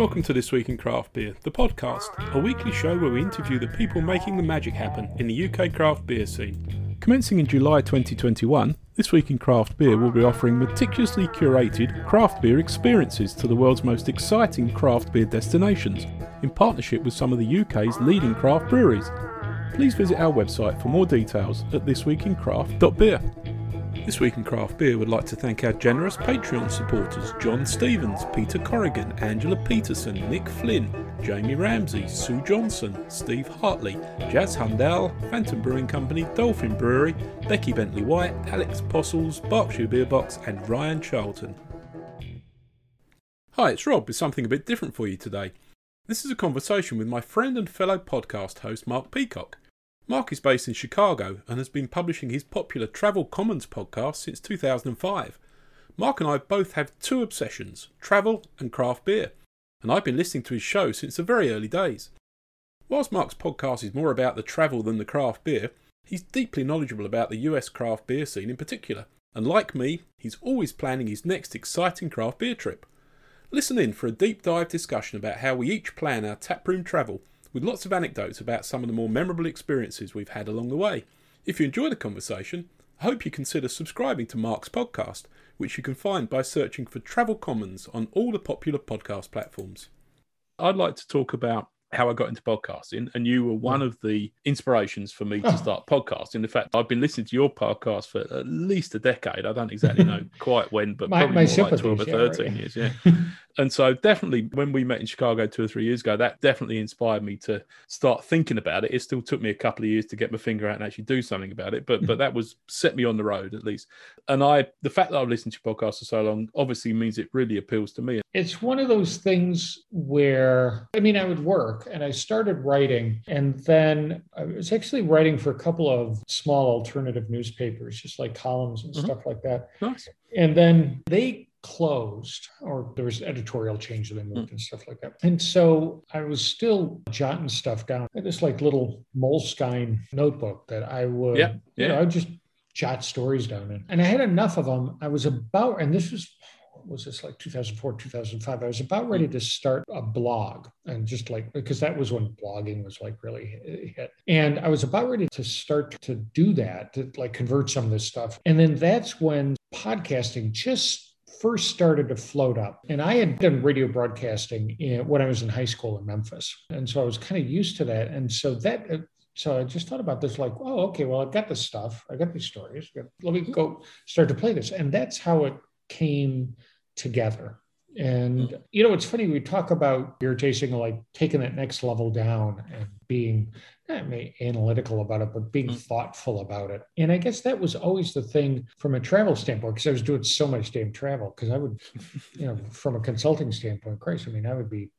Welcome to This Week in Craft Beer, the podcast, a weekly show where we interview the people making the magic happen in the UK craft beer scene. Commencing in July 2021, This Week in Craft Beer will be offering meticulously curated craft beer experiences to the world's most exciting craft beer destinations, in partnership with some of the UK's leading craft breweries. Please visit our website for more details at thisweekincraft.beer. This Week in Craft Beer would like to thank our generous Patreon supporters John Stevens, Peter Corrigan, Angela Peterson, Nick Flynn, Jamie Ramsey, Sue Johnson, Steve Hartley, Jazz Hundal, Phantom Brewing Company, Dolphin Brewery, Becky Bentley White, Alex Postles, Berkshire Beer Box, and Ryan Charlton. Hi, it's Rob with something a bit different for you today. This is a conversation with my friend and fellow podcast host Mark Peacock. Mark is based in Chicago and has been publishing his popular Travel Commons podcast since 2005. Mark and I both have two obsessions travel and craft beer, and I've been listening to his show since the very early days. Whilst Mark's podcast is more about the travel than the craft beer, he's deeply knowledgeable about the US craft beer scene in particular, and like me, he's always planning his next exciting craft beer trip. Listen in for a deep dive discussion about how we each plan our taproom travel with lots of anecdotes about some of the more memorable experiences we've had along the way. If you enjoy the conversation, I hope you consider subscribing to Mark's podcast, which you can find by searching for Travel Commons on all the popular podcast platforms. I'd like to talk about how I got into podcasting, and you were one of the inspirations for me to oh. start podcasting. In fact, I've been listening to your podcast for at least a decade. I don't exactly know quite when, but My- probably my more like 12 or sympathies, yeah, 13 right. years. Yeah. and so, definitely, when we met in Chicago two or three years ago, that definitely inspired me to start thinking about it. It still took me a couple of years to get my finger out and actually do something about it, but but that was set me on the road at least. And I, the fact that I've listened to your podcast for so long, obviously means it really appeals to me. It's one of those things where, I mean, I would work and I started writing, and then I was actually writing for a couple of small alternative newspapers, just like columns and Mhm. stuff like that. Nice. And then they closed, or there was editorial change, and they moved hmm. and stuff like that. And so I was still jotting stuff down. I had this like little Moleskine notebook that I would, Yeah, you know, yeah. I would just jot stories down in. And I had enough of them. I was about, and this was was this like 2004 2005 i was about ready to start a blog and just like because that was when blogging was like really hit and i was about ready to start to do that to like convert some of this stuff and then that's when podcasting just first started to float up and i had done radio broadcasting in, when i was in high school in memphis and so i was kind of used to that and so that uh, so I just thought about this like, oh, okay, well, I've got this stuff. I got these stories. Let me go start to play this. And that's how it came together. And you know, it's funny we talk about beer tasting, like taking that next level down and being not maybe analytical about it, but being Mm. thoughtful about it. And I guess that was always the thing from a travel standpoint, because I was doing so much damn travel. Because I would, you know, from a consulting standpoint, Christ, I mean, I would be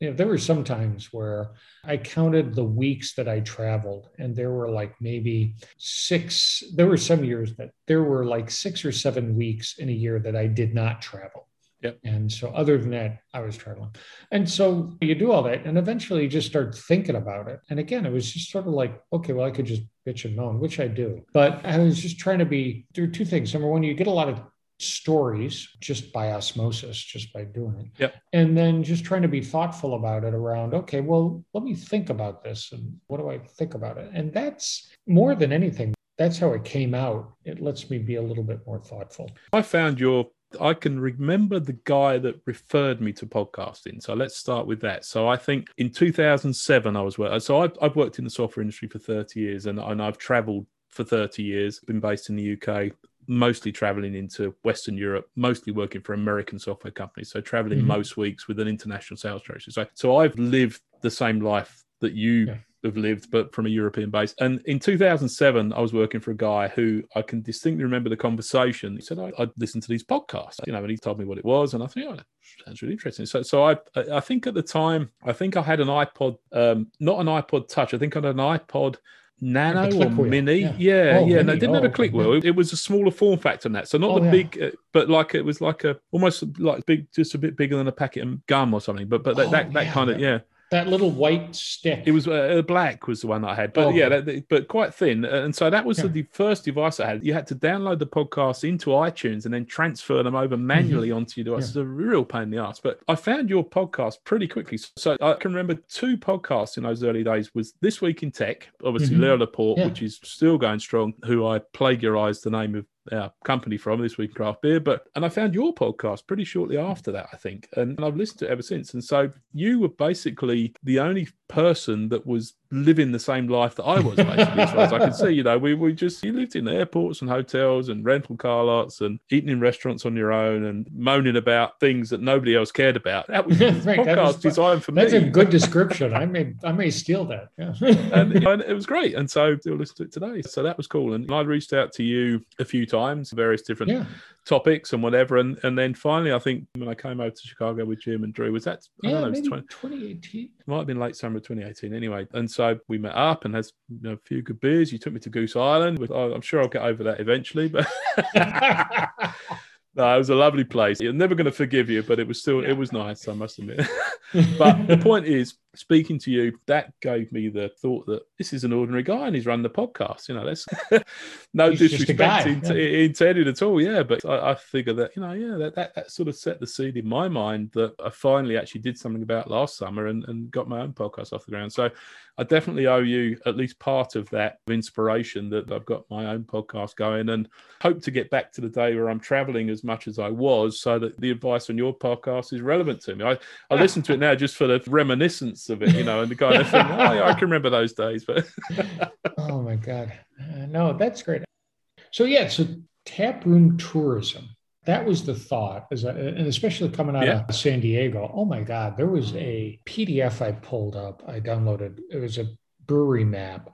you know, there were some times where I counted the weeks that I traveled, and there were like maybe six. There were some years that there were like six or seven weeks in a year that I did not travel. Yep. And so, other than that, I was traveling. And so, you do all that, and eventually you just start thinking about it. And again, it was just sort of like, okay, well, I could just bitch and moan, which I do. But I was just trying to be, there are two things. Number one, you get a lot of stories just by osmosis, just by doing it Yep. and then just trying to be thoughtful about it around okay well let me think about this and what do i think about it and that's more than anything that's how it came out it lets me be a little bit more thoughtful I found your. I can remember the guy that referred me to podcasting. So let's start with that. So I think in 2007 I was working. So I've, I've worked in the software industry for 30 years, and, and I've travelled for 30 years. Been based in the UK, mostly travelling into Western Europe, mostly working for American software companies. So travelling Mhm. most weeks with an international sales strategy. So so I've lived the same life that you Yeah. Have lived, but from a European base. And in 2007, I was working for a guy who I can distinctly remember the conversation. He said, I, I'd listen to these podcasts, you know, and he told me what it was. And I think, oh, that sounds really interesting. So, so I, I think at the time, I think I had an iPod, um, not an iPod Touch. I think I had an iPod Nano or wheel, Mini. yeah. Yeah, Oh, yeah. No, Mini. didn't have Oh, a click wheel. It, it was a smaller form factor than that. So not Oh, the yeah. big, uh, but like it was like a almost like big, just a bit bigger than a packet of gum or something. But but that Oh, that, that yeah, kind of yeah. That little white stick. It was uh, black was the one that I had, but Oh, yeah, that, but quite thin, and so that was Yeah. the first device I had. You had to download the podcast into iTunes and then transfer them over manually onto your device. It's a real pain in the ass. But I found your podcast pretty quickly, so I can remember two podcasts in those early days. Was this week in tech, obviously Mhm. Leo Laporte, Yeah. which is still going strong, who I plagiarized the name of our company from this week in craft beer but and i found your podcast pretty shortly hmm. after that i think and, and i've listened to it ever since and so you were basically the only person that was living the same life that i was basically as far as i could see you know we, we just you lived in airports and hotels and rental car lots and eating in restaurants on your own and moaning about things that nobody else cared about that was the Right, that podcast was- designed for That's me a good description. I may I may steal that. Yeah. and, and it was great. And so still listen to it today. So that was cool. And I reached out to you a few times, various different yeah. topics and whatever. And and then finally, I think when I came over to Chicago with Jim and Drew, was that I Yeah, don't know, it, was maybe 20, 2018. might have been late summer of 2018 anyway. And so we met up and had you know, a few good beers. You took me to Goose Island. Which I- I'm sure I'll get over that eventually, but. No, it was a lovely place. You're never going to forgive you, but it was still it was nice. I must admit. but the point is, speaking to you, that gave me the thought that this is an ordinary guy and he's run the podcast. You know, that's no He's disrespect guy, in- intended at all. Yeah, but I, I figure that you know, yeah, that, that that sort of set the seed in my mind that I finally actually did something about last summer and, and got my own podcast off the ground. So I definitely owe you at least part of that inspiration that I've got my own podcast going and hope to get back to the day where I'm traveling as much as I was so that the advice on your podcast is relevant to me. I, I listen to it now just for the reminiscence of it, you know, and the kind of thing, oh, yeah, I can remember those days. But oh my god. Uh, no that's great. So yeah so tap room tourism. That was the thought as I, and especially coming out Yeah. of san diego. Oh my god there was a pdf i pulled up. I downloaded it was a brewery map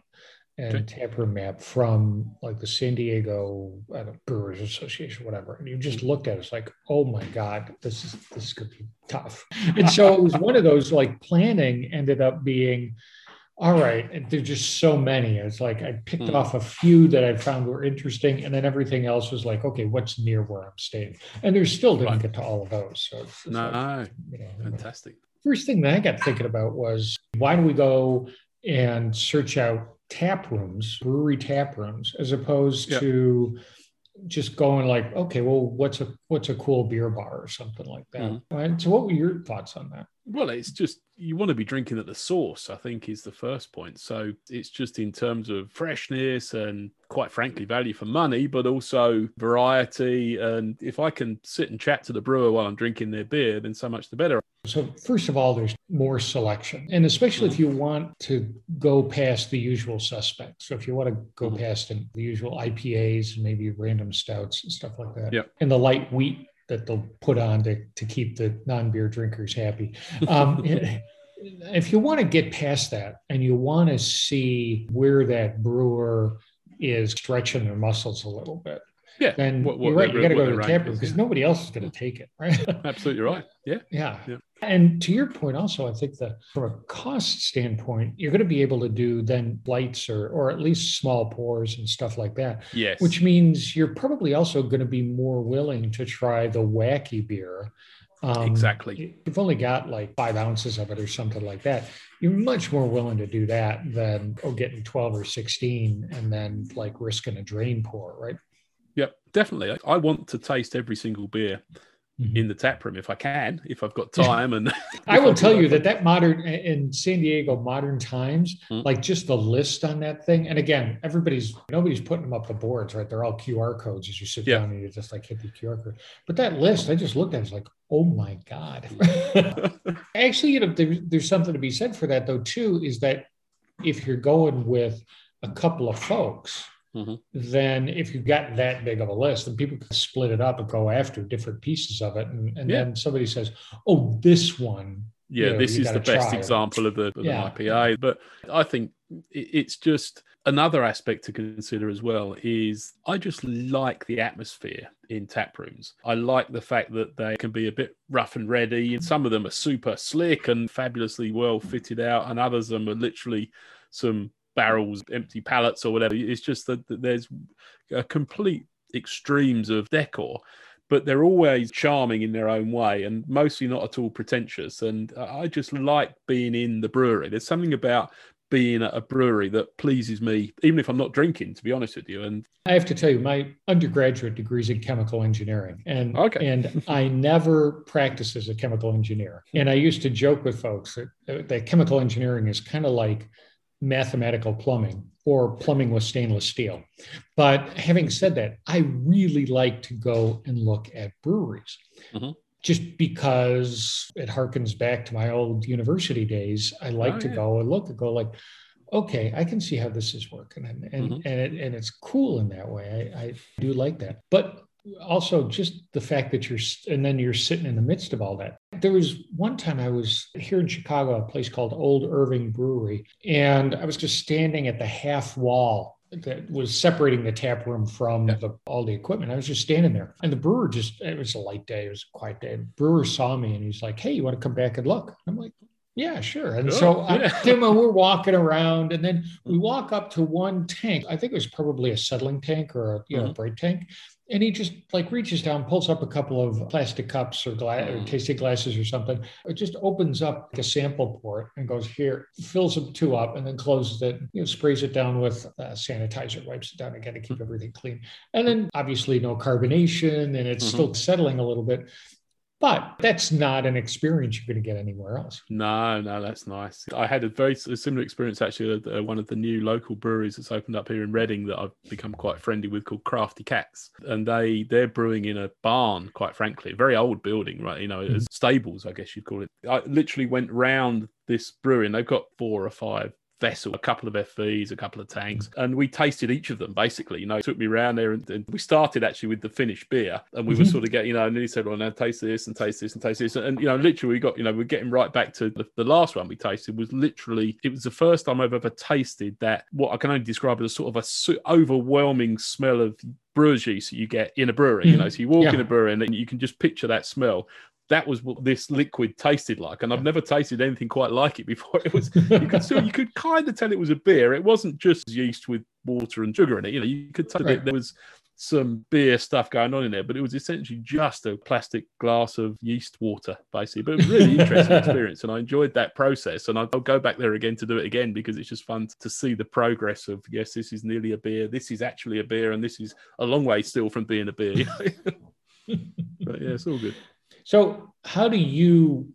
and Okay. room map from like the san diego I don't know, brewers association whatever and you just looked at it it's like oh my god this is this is gonna be tough and so it was one of those like planning ended up being all right there's just so many it's like i picked Hmm. off a few that i found were interesting and then everything else was like okay what's near where i'm staying and there's still didn't Right. get to all of those so it's like, no, you know, fantastic. first thing that i got thinking about was why do we go and search out tap rooms brewery tap rooms as opposed Yeah. to just going like okay well what's a what's a cool beer bar or something like that Mhm. right so what were your thoughts on that Well, it's just you want to be drinking at the source, I think, is the first point. So it's just in terms of freshness and, quite frankly, value for money, but also variety. And if I can sit and chat to the brewer while I'm drinking their beer, then so much the better. So, first of all, there's more selection. And especially if you want to go past the usual suspects. So, if you want to go Mhm. past the usual IPAs and maybe random stouts and stuff like that, Yep. and the light wheat that they'll put on to, to keep the non beer drinkers happy. Um, if you want to get past that and you want to see where that brewer is stretching their muscles a little bit, Yeah, then what- what you're right. You got to go to the tap room because yeah. nobody else is going to take it, right? absolutely right. Yeah. Yeah. Yeah. And to your point also, I think that from a cost standpoint, you're going to be able to do then lights or or at least small pours and stuff like that, Yes. which means you're probably also going to be more willing to try the wacky beer. Um, Exactly. You've only got like five ounces of it or something like that. You're much more willing to do that than oh, getting 12 or 16 and then like risking a drain pour, right? Yep, definitely. I want to taste every single beer In the tap room if I can, if I've got time. And I will tell you that that modern in San Diego modern times, Hmm. like just the list on that thing. And again, everybody's nobody's putting them up the boards, right? They're all QR codes as you sit Yeah. down and you just like hit the QR code. But that list, I just looked at, it, it's like, oh my god. Actually, you know, there, there's something to be said for that though too. Is that if you're going with a couple of folks. Mhm. Then, if you've got that big of a list, then people can split it up and go after different pieces of it. And, and Yeah. then somebody says, "Oh, this one yeah, know, this is the best it. example of the of Yeah. an IPA. But I think it's just another aspect to consider as well is I just like the atmosphere in tap rooms. I like the fact that they can be a bit rough and ready, and some of them are super slick and fabulously well fitted out, and others of them are literally some barrels, empty pallets, or whatever. It's just that, that there's a complete extremes of decor. but they're always charming in their own way and mostly not at all pretentious. And I just like being in the brewery. There's something about being at a brewery that pleases me, even if I'm not drinking, to be honest with you. And I have to tell you, my undergraduate degree is in chemical engineering, and okay. and I never practiced as a chemical engineer. And I used to joke with folks that, that chemical engineering is kind of like mathematical plumbing or plumbing with stainless steel. But having said that, I really like to go and look at breweries. Mm-hmm just because it harkens back to my old university days. I like oh, to yeah. go and look and go like, okay, I can see how this is working, and and mm-hmm. and, it, and it's cool in that way. I, I do like that, but also just the fact that you're and then you're sitting in the midst of all that there was one time i was here in chicago a place called old irving brewery and i was just standing at the half wall that was separating the tap room from yeah. the, all the equipment. I was just standing there, and the brewer just, it was a light day, it was a quiet day. The brewer saw me and he's like, Hey, you want to come back and look? I'm like, yeah, sure. And so. I, Tim, we're walking around, and then we walk up to one tank. I think it was probably a settling tank or a you know, mm-hmm. break tank and he just like reaches down, pulls up a couple of plastic cups or, glass, or mm. tasting glasses or something. It just opens up like a sample port and goes here, fills them two up, and then closes it. You know, sprays it down with uh, sanitizer, wipes it down again to keep mm. everything clean. And then obviously no carbonation, and it's mm-hmm. still settling a little bit. But that's not an experience you're going to get anywhere else. No, no, that's nice. I had a very similar experience actually at one of the new local breweries that's opened up here in Reading that I've become quite friendly with called Crafty Cats. And they they're brewing in a barn, quite frankly, a very old building, right? You know, mm-hmm. stables, I guess you'd call it. I literally went round this brewery and they've got four or five vessel, a couple of FVs, a couple of tanks, and we tasted each of them basically. You know, took me around there and, and we started actually with the finished beer, and we were mm-hmm. sort of getting, you know, and then he said, "Well, now taste this and taste this and taste this," and you know, literally we got, you know, we're getting right back to the, the last one we tasted was literally it was the first time I've ever tasted that what I can only describe as a sort of a overwhelming smell of brewer's yeast that you get in a brewery. Mm-hmm. You know, so you walk yeah. in a brewery and you can just picture that smell that was what this liquid tasted like, and I've never tasted anything quite like it before. It was you could still you could kind of tell it was a beer. It wasn't just yeast with water and sugar in it. You know, you could tell right. there was some beer stuff going on in there, but it was essentially just a plastic glass of yeast water, basically. But it was really interesting experience, and I enjoyed that process. And I'll, I'll go back there again to do it again because it's just fun to see the progress of yes, this is nearly a beer, this is actually a beer, and this is a long way still from being a beer. but yeah, it's all good. So, how do you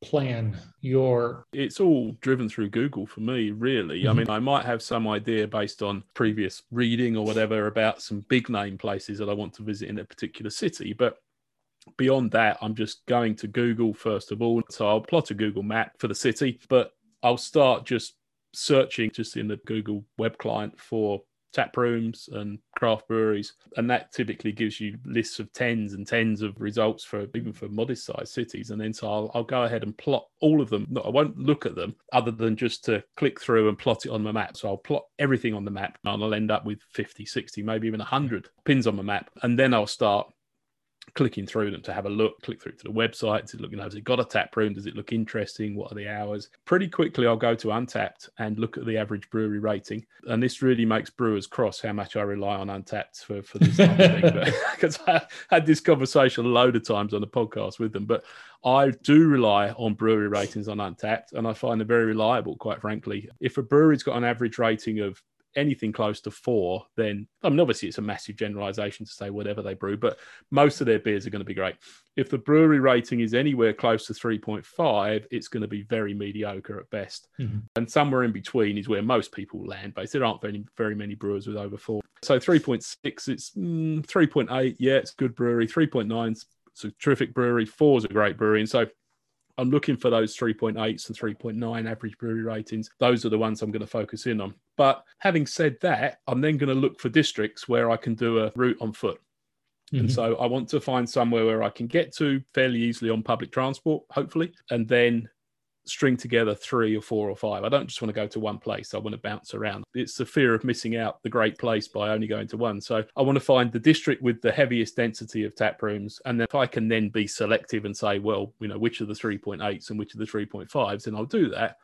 plan your it's all driven through google for me really mm-hmm. i mean i might have some idea based on previous reading or whatever about some big name places that i want to visit in a particular city but beyond that i'm just going to google first of all so i'll plot a google map for the city but i'll start just searching just in the google web client for tap rooms and craft breweries and that typically gives you lists of tens and tens of results for even for modest sized cities. And then so I'll, I'll go ahead and plot all of them. No, i won't look at them other than just to click through and plot it on my map. So i'll plot everything on the map and i'll end up with 50 60 maybe even 100 pins on my map. And then i'll start clicking through them to have a look, click through to the website to look, know, has it got a tap room? Does it look interesting? What are the hours? Pretty quickly, I'll go to Untappd and look at the average brewery rating. And this really makes brewers cross how much I rely on Untappd for, for this. Because I had this conversation a load of times on the podcast with them. But I do rely on brewery ratings on Untappd and I find them very reliable, quite frankly. If a brewery's got an average rating of anything close to four, then I mean, obviously it's a massive generalization to say whatever they brew, but most of their beers are going to be great. If the brewery rating is anywhere close to 3.5, it's going to be very mediocre at best. Mm-hmm. And somewhere in between is where most people land based. There aren't very, very many brewers with over four. So 3.6, it's mm, 3.8. Yeah, it's good brewery. 3.9, it's a terrific brewery. Four is a great brewery. And so I'm looking for those 3.8s and 3.9 average brewery ratings. Those are the ones I'm going to focus in on. But having said that, I'm then going to look for districts where I can do a route on foot. Mm-hmm. And so I want to find somewhere where I can get to fairly easily on public transport, hopefully, and then string together three or four or five. I don't just want to go to one place. I want to bounce around. It's the fear of missing out the great place by only going to one. So I want to find the district with the heaviest density of tap rooms. And then if I can then be selective and say, well, you know, which are the 3.8s and which are the 3.5s, then I'll do that.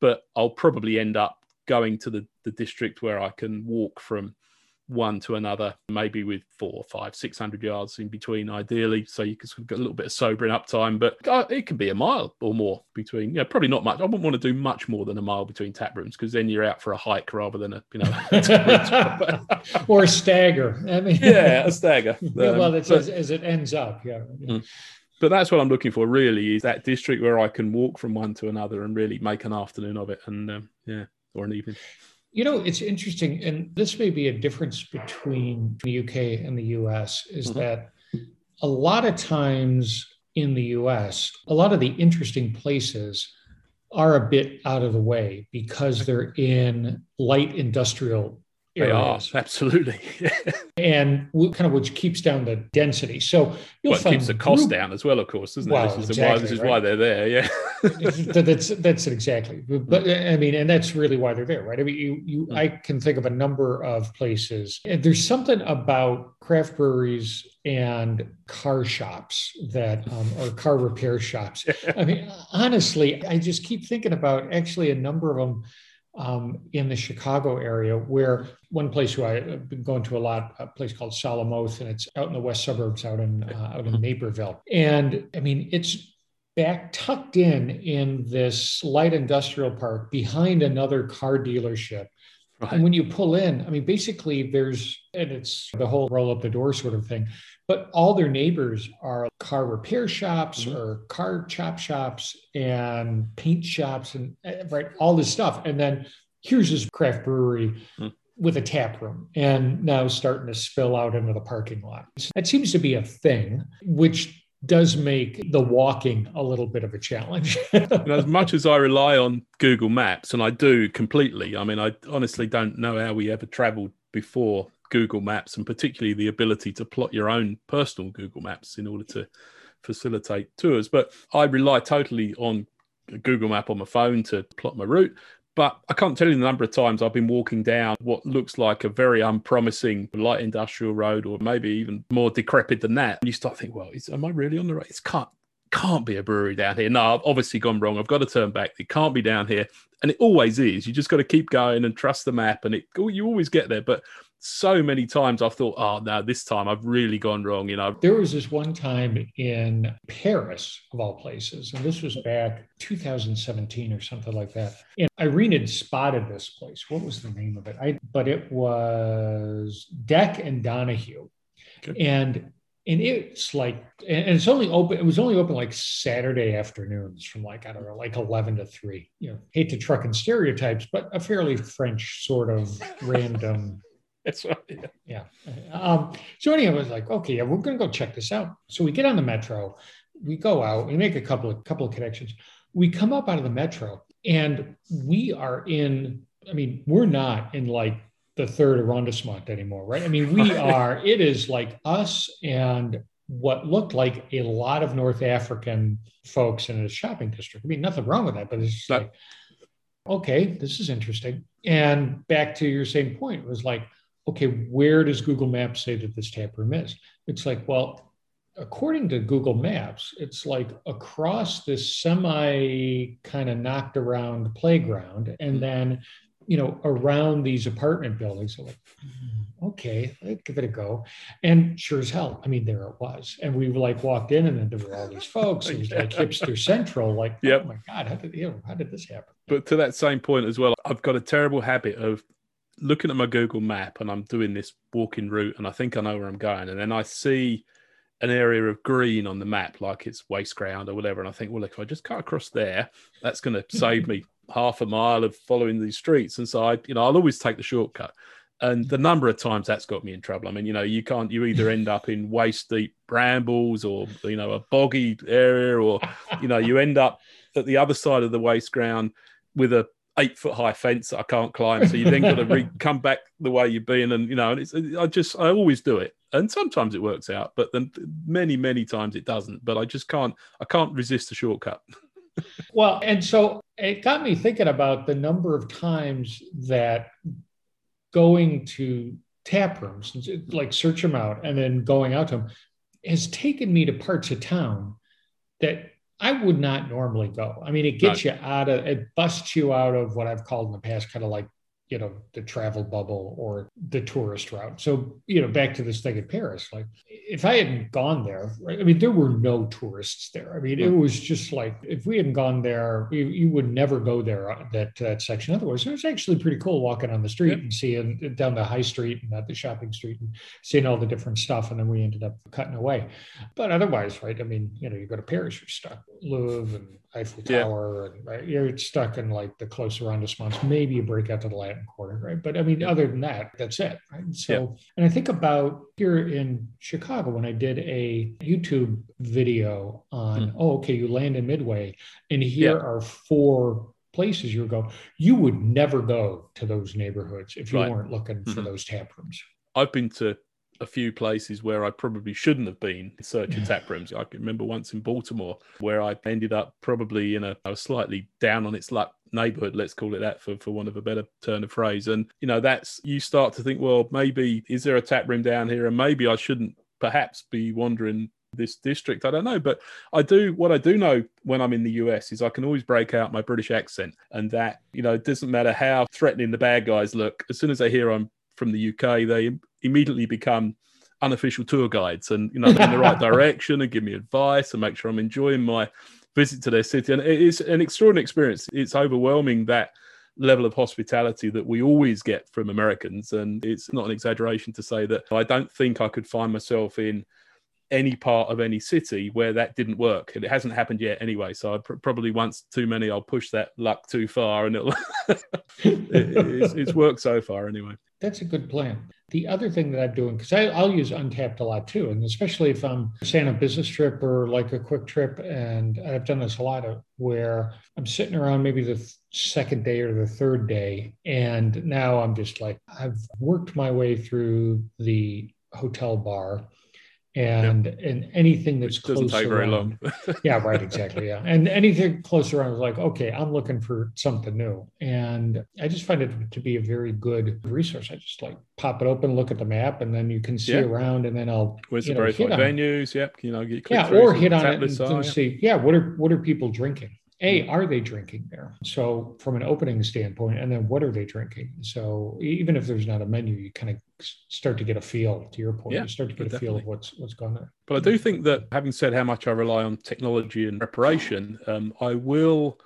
But I'll probably end up going to the, the district where I can walk from one to another, maybe with four, five, six hundred yards in between, ideally, so you can sort of get a little bit of sobering up time. But uh, it can be a mile or more between. Yeah, probably not much. I wouldn't want to do much more than a mile between tap rooms because then you're out for a hike rather than a you know or a stagger. I mean, yeah, a stagger. yeah, well, it's um, but, as, as, it ends up. Yeah. Mm. But that's what I'm looking for. Really, is that district where I can walk from one to another and really make an afternoon of it, and um, yeah, or an evening. You know, it's interesting, and this may be a difference between the UK and the US, is mm-hmm. that a lot of times in the US, a lot of the interesting places are a bit out of the way because they're in light industrial they are absolutely, and kind of which keeps down the density. So you'll well, keeps the cost down as well, of course, doesn't well, it? This is, why, this is right? why they're there. Yeah, that's that's it exactly. But I mean, and that's really why they're there, right? I mean, you you mm. I can think of a number of places, and there's something about craft breweries and car shops that um, or car repair shops. I mean, honestly, I just keep thinking about actually a number of them um, in the Chicago area, where one place who I've been going to a lot, a place called Solemn Oath, and it's out in the west suburbs, out in uh, out in mm-hmm. Naperville. And I mean, it's back tucked in in this light industrial park behind another car dealership. Right. And when you pull in, I mean, basically there's, and it's the whole roll up the door sort of thing, but all their neighbors are car repair shops mm-hmm. or car chop shops and paint shops and eh, right all this stuff and then here's this craft brewery mm-hmm. with a tap room and now starting to spill out into the parking lot that seems to be a thing which does make the walking a little bit of a challenge. as much as I rely on Google Maps, and I do completely, I mean, I honestly don't know how we ever traveled before Google Maps, and particularly the ability to plot your own personal Google Maps in order to facilitate tours. But I rely totally on Google Map on my phone to plot my route. But I can't tell you the number of times I've been walking down what looks like a very unpromising light industrial road, or maybe even more decrepit than that. And you start thinking, well, is, am I really on the right? It can't can't be a brewery down here. No, I've obviously gone wrong. I've got to turn back. It can't be down here, and it always is. You just got to keep going and trust the map, and it oh, you always get there. But so many times I've thought, oh no, this time I've really gone wrong. You know, there was this one time in Paris, of all places, and this was back 2017 or something like that. And Irene had spotted this place. What was the name of it? I but it was Deck and Donohue, okay. and and it's like and it's only open it was only open like saturday afternoons from like i don't know like 11 to 3 you know hate to truck in stereotypes but a fairly french sort of random That's right. Yeah. Um, so anyway, I was like, okay, yeah, we're gonna go check this out. So we get on the metro, we go out, we make a couple of couple of connections. We come up out of the metro and we are in, I mean, we're not in like the third arrondissement anymore, right? I mean, we are, it is like us and what looked like a lot of North African folks in a shopping district. I mean, nothing wrong with that, but it's just like, okay, this is interesting. And back to your same point, it was like, okay, where does Google Maps say that this tap room is? It's like, well, according to Google Maps, it's like across this semi kind of knocked around playground and mm-hmm. then, you know, around these apartment buildings. So like, mm, okay, let's give it a go. And sure as hell, I mean, there it was. And we like walked in and then there were all these folks. It was like hipster central, like, yep. oh my God, how did, you know, how did this happen? But to that same point as well, I've got a terrible habit of looking at my Google map and I'm doing this walking route and I think I know where I'm going. And then I see an area of green on the map, like it's waste ground or whatever. And I think, well, if I just cut across there, that's going to save me half a mile of following these streets. And so I, you know, I'll always take the shortcut. And the number of times that's got me in trouble. I mean, you know, you can't, you either end up in waist deep brambles or, you know, a boggy area or, you know, you end up at the other side of the waste ground with a eight foot high fence that I can't climb. So you then got to re- come back the way you've been, and you know, and it's I just I always do it, and sometimes it works out, but then many many times it doesn't. But I just can't I can't resist the shortcut. well, and so it got me thinking about the number of times that going to tap rooms, like search them out, and then going out to them, has taken me to parts of town that I would not normally go. I mean, it gets you out of it busts you out of what I've called in the past kind of like you know the travel bubble or the tourist route. So you know back to this thing in paris like if i hadn't gone there right i mean there were no tourists there. I mean it was just like if we hadn't gone there you, you would never go there uh, that that section. Otherwise it was actually pretty cool walking on the street and seeing down the high street and at the shopping street and seeing all the different stuff and then we ended up cutting away. But otherwise right i mean you know you go to paris you're stuck louvre and Eiffel Tower, yeah. and right, you're stuck in like the close arrondissements. Maybe you break out to the Latin Quarter, right? But I mean, other than that, that's it. Right? So, yeah. and I think about here in Chicago when I did a YouTube video on, hmm. oh, okay, you land in Midway, and here yeah. are four places you go. You would never go to those neighborhoods if you right. weren't looking for mm-hmm. those tap rooms. I've been to a few places where I probably shouldn't have been searching tap rooms. I can remember once in Baltimore where I ended up probably in a, a slightly down on its luck neighborhood let's call it that for, for want of a better turn of phrase. And you know that's you start to think well maybe is there a tap room down here? And maybe i shouldn't perhaps be wandering this district. I don't know. But i do what i do know when i'm in the us is i can always break out my british accent. And that you know it doesn't matter how threatening the bad guys look as soon as they hear i'm from the uk they immediately become unofficial tour guides and you know in the right direction and give me advice and make sure I'm enjoying my visit to their city. And it is an extraordinary experience. It's overwhelming that level of hospitality that we always get from Americans. And it's not an exaggeration to say that I don't think I could find myself in any part of any city where that didn't work and it hasn't happened yet anyway so I pr- probably once too many i'll push that luck too far and it'll it, it's, it's worked so far anyway that's a good plan. The other thing that I'm doing, because I'll use Untappd a lot too, and especially if I'm saying a business trip or like a quick trip, and I've done this a lot of where I'm sitting around maybe the second day or the third day, and now I'm just like, I've worked my way through the hotel bar and yep. and anything that's Which doesn't take very long. yeah, right, exactly. Yeah, and anything close around is like, okay, I'm looking for something new, and I just find it to be a very good resource. I just like pop it open, look at the map, and then you can see around, and then I'll where's the know, various venues? Yep, you know, get yeah, or hit on it and, and see, yeah, what are what are people drinking? a mm. are they drinking there so from an opening standpoint and then what are they drinking so even if there's not a menu you kind of start to get a feel to your point yeah, you start to get a feel of what's what's going on but i do think that having said how much i rely on technology and preparation um, i will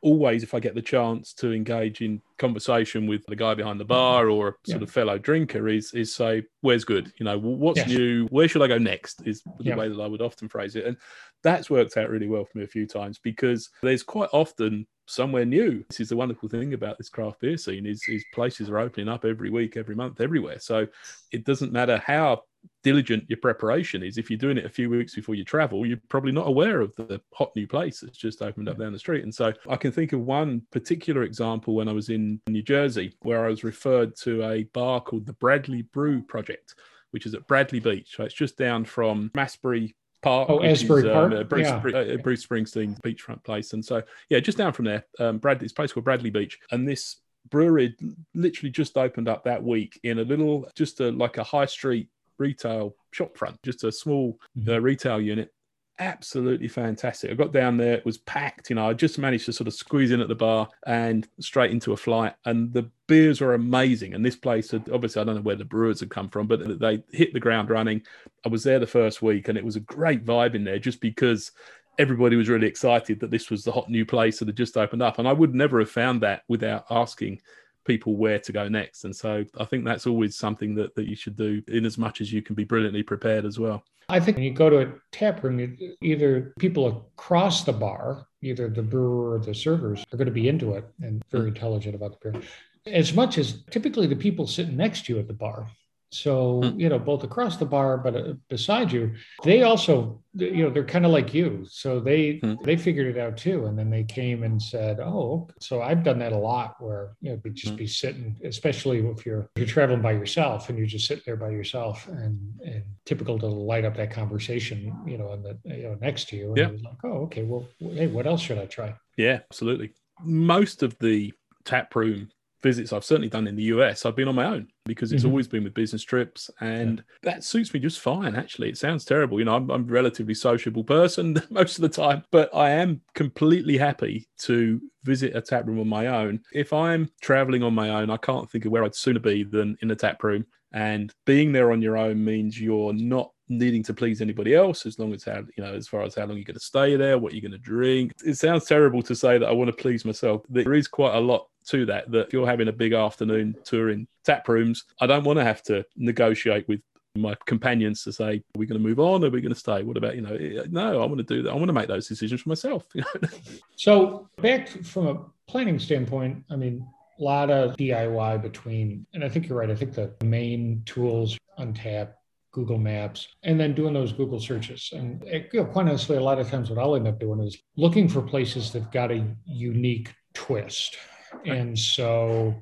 always if i get the chance to engage in conversation with the guy behind the bar or a sort yeah. of fellow drinker is is say where's good you know what's yes. new where should i go next is the yeah. way that i would often phrase it and that's worked out really well for me a few times because there's quite often somewhere new. This is the wonderful thing about this craft beer scene is, is places are opening up every week, every month, everywhere. So it doesn't matter how diligent your preparation is. If you're doing it a few weeks before you travel, you're probably not aware of the hot new place that's just opened up down the street. And so I can think of one particular example when I was in New Jersey where I was referred to a bar called the Bradley Brew Project, which is at Bradley Beach. So it's just down from Asbury Park. Oh, Asbury is, Park. Um, uh, Bruce, yeah. uh, Bruce Springsteen's beachfront place. And so, yeah, just down from there, um, Bradley, it's place called Bradley Beach. And this brewery literally just opened up that week in a little, just a, like a high street retail shop front, just a small mm-hmm. uh, retail unit absolutely fantastic. I got down there, it was packed. You know, I just managed to sort of squeeze in at the bar and straight into a flight. And the beers were amazing. And this place had obviously, I don't know where the brewers had come from, but they hit the ground running. I was there the first week and it was a great vibe in there just because everybody was really excited that this was the hot new place that had just opened up. And I would never have found that without asking people where to go next. And so I think that's always something that, that you should do in as much as you can be brilliantly prepared as well. I think when you go to a tap room, either people across the bar, either the brewer or the servers, are going to be into it and very hmm. intelligent about the beer. As much as typically the people sitting next to you at the bar so, hmm. you know, both across the bar, but uh, beside you, they also, you know, they're kind of like you. So they hmm. they figured it out too, and then they came and said, "Oh, so I've done that a lot, where you know, just hmm. be sitting, especially if you're you're traveling by yourself and you're just sitting there by yourself, and and typical to light up that conversation, you know, and the you know next to you, and yeah. like, oh, okay, well, hey, what else should I try? Yeah, absolutely. Most of the tap room visits I've certainly done in the US, I've been on my own because it's mm-hmm. always been with business trips, and yeah. that suits me just fine. Actually, it sounds terrible. You know, I'm, I'm a relatively sociable person most of the time, but I am completely happy to visit a tap room on my own. If I'm traveling on my own, I can't think of where I'd sooner be than in a tap room. And being there on your own means you're not needing to please anybody else as long as how you know as far as how long you're going to stay there what you're going to drink it sounds terrible to say that i want to please myself there is quite a lot to that that if you're having a big afternoon tour in tap rooms i don't want to have to negotiate with my companions to say, are we going to move on? Are we going to stay? What about, you know, eh, no, I want to do that. I want to make those decisions for myself. so back from a planning standpoint, I mean, a lot of DIY between, and I think you're right. I think the main tools Untappd, Google Maps, and then doing those Google searches. And it, you know, quite honestly, a lot of times what I'll end up doing is looking for places that've got a unique twist. And so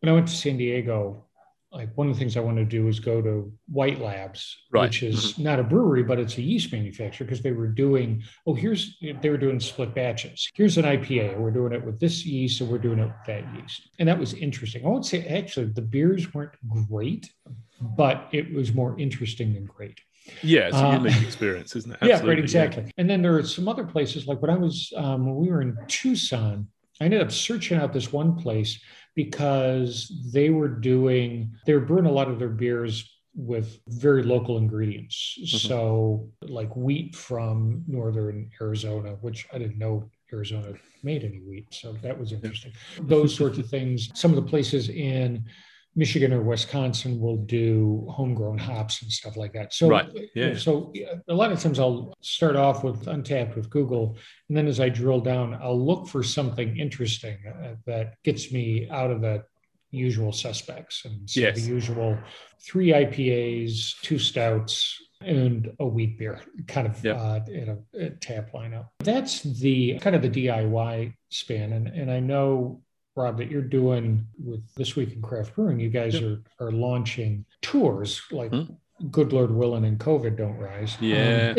when I went to San Diego, like one of the things I want to do is go to White Labs, right. which is mm-hmm. not a brewery, but it's a yeast manufacturer because they were doing, oh, here's, they were doing split batches. Here's an IPA. We're doing it with this yeast, and we're doing it with that yeast. And that was interesting. I won't say actually the beers weren't great, but it was more interesting than great. Yeah, it's a uh, unique experience, isn't it? Absolutely, yeah, right, exactly. Yeah. And then there are some other places, like when I was, um, when we were in Tucson, I ended up searching out this one place because they were doing, they were brewing a lot of their beers with very local ingredients. Mm-hmm. So, like wheat from northern Arizona, which I didn't know Arizona made any wheat. So, that was interesting. Those sorts of things. Some of the places in Michigan or Wisconsin will do homegrown hops and stuff like that. So, right. yeah. so a lot of times I'll start off with Untappd with Google, and then as I drill down, I'll look for something interesting uh, that gets me out of the usual suspects and so yes. the usual three IPAs, two stouts, and a wheat beer, kind of yep. uh, in a, a tap lineup. That's the kind of the DIY span, and and I know Rob, that you're doing with this week in craft brewing, you guys yep. are are launching tours like hmm? good Lord willing and COVID don't rise. Yeah.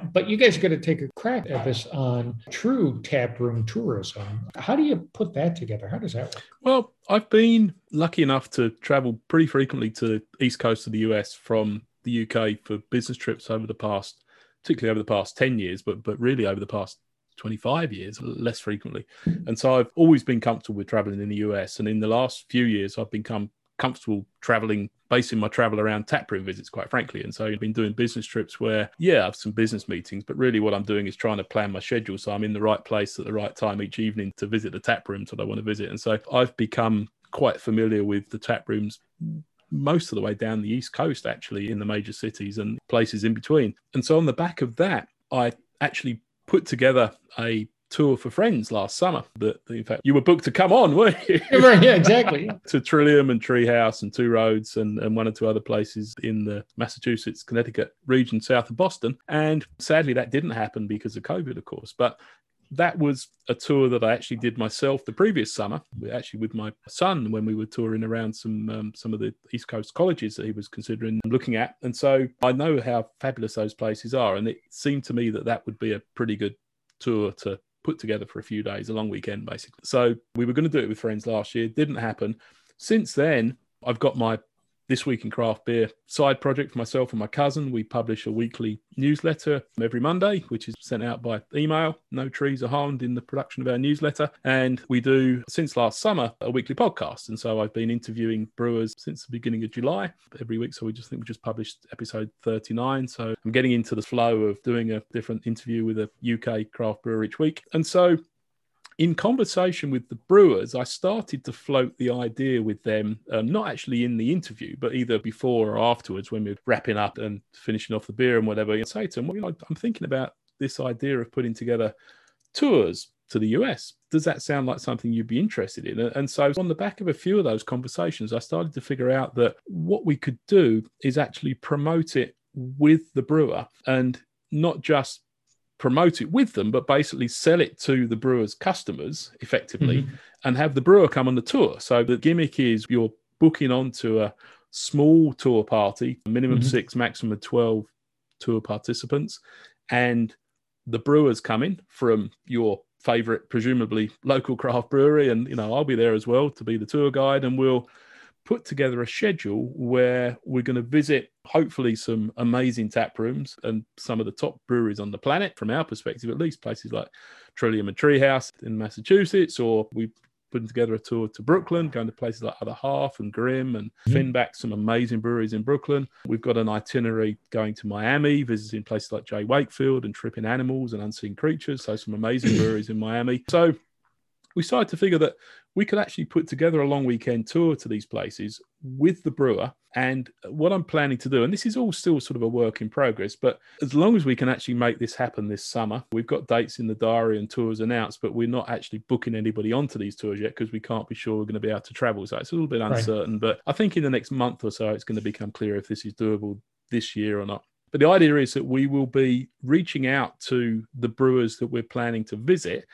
Um, but you guys are going to take a crack at this on true tap room tourism. How do you put that together? How does that work? Well, I've been lucky enough to travel pretty frequently to the east coast of the US from the UK for business trips over the past, particularly over the past 10 years, but but really over the past 25 years, less frequently. And so I've always been comfortable with traveling in the US. And in the last few years, I've become comfortable traveling, basing my travel around taproom visits, quite frankly. And so I've been doing business trips where, yeah, I have some business meetings, but really what I'm doing is trying to plan my schedule so I'm in the right place at the right time each evening to visit the tap rooms that I want to visit. And so I've become quite familiar with the tap rooms most of the way down the east coast actually in the major cities and places in between and so on the back of that i actually put together a tour for friends last summer that in fact you were booked to come on weren't you? Yeah exactly. To trillium and treehouse and two roads and, and one or two other places in the massachusetts connecticut region south of boston. And sadly that didn't happen because of covid of course. But that was a tour that I actually did myself the previous summer, actually with my son when we were touring around some um, some of the East Coast colleges that he was considering looking at. And so I know how fabulous those places are, and it seemed to me that that would be a pretty good tour to put together for a few days, a long weekend basically. So we were going to do it with friends last year, didn't happen. Since then, I've got my this Week in Craft Beer side project for myself and my cousin. We publish a weekly newsletter every Monday, which is sent out by email. No trees are harmed in the production of our newsletter. And we do, since last summer, a weekly podcast. And so I've been interviewing brewers since the beginning of July every week. So we just think we just published episode 39. So I'm getting into the flow of doing a different interview with a UK craft brewer each week. And so in conversation with the brewers, I started to float the idea with them, um, not actually in the interview, but either before or afterwards when we are wrapping up and finishing off the beer and whatever. And say to them, well, you know, I'm thinking about this idea of putting together tours to the US. Does that sound like something you'd be interested in? And so, on the back of a few of those conversations, I started to figure out that what we could do is actually promote it with the brewer and not just promote it with them, but basically sell it to the brewer's customers effectively mm-hmm. and have the brewer come on the tour. So the gimmick is you're booking onto a small tour party, minimum mm-hmm. six, maximum 12 tour participants, and the brewers come in from your favorite, presumably local craft brewery, and you know I'll be there as well to be the tour guide, and we'll put together a schedule where we're going to visit hopefully some amazing tap rooms and some of the top breweries on the planet from our perspective at least places like trillium and treehouse in massachusetts or we putting together a tour to Brooklyn, going to places like Other Half and Grimm and mm-hmm. Finback, some amazing breweries in Brooklyn. We've got an itinerary going to Miami, visiting places like J. Wakefield and Tripping Animals and Unseen Creatures. So some amazing breweries in Miami. So we started to figure that we could actually put together a long weekend tour to these places with the brewer. And what I'm planning to do, and this is all still sort of a work in progress, but as long as we can actually make this happen this summer, we've got dates in the diary and tours announced, but we're not actually booking anybody onto these tours yet because we can't be sure we're going to be able to travel. So it's a little bit uncertain. Right. But I think in the next month or so, it's going to become clear if this is doable this year or not. But the idea is that we will be reaching out to the brewers that we're planning to visit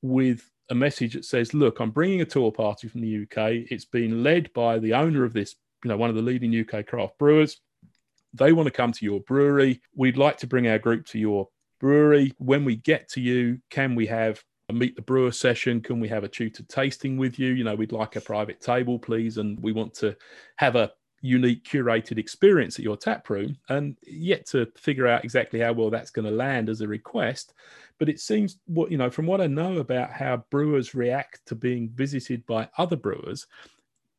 with a message that says, "Look, I'm bringing a tour party from the UK. It's been led by the owner of this, you know, one of the leading UK craft brewers. They want to come to your brewery. We'd like to bring our group to your brewery. When we get to you, can we have a meet the brewer session? Can we have a tutor tasting with you? You know, we'd like a private table, please, and we want to have a unique curated experience at your tap room and yet to figure out exactly how well that's going to land as a request. But it seems what you know from what i know about how brewers react to being visited by other brewers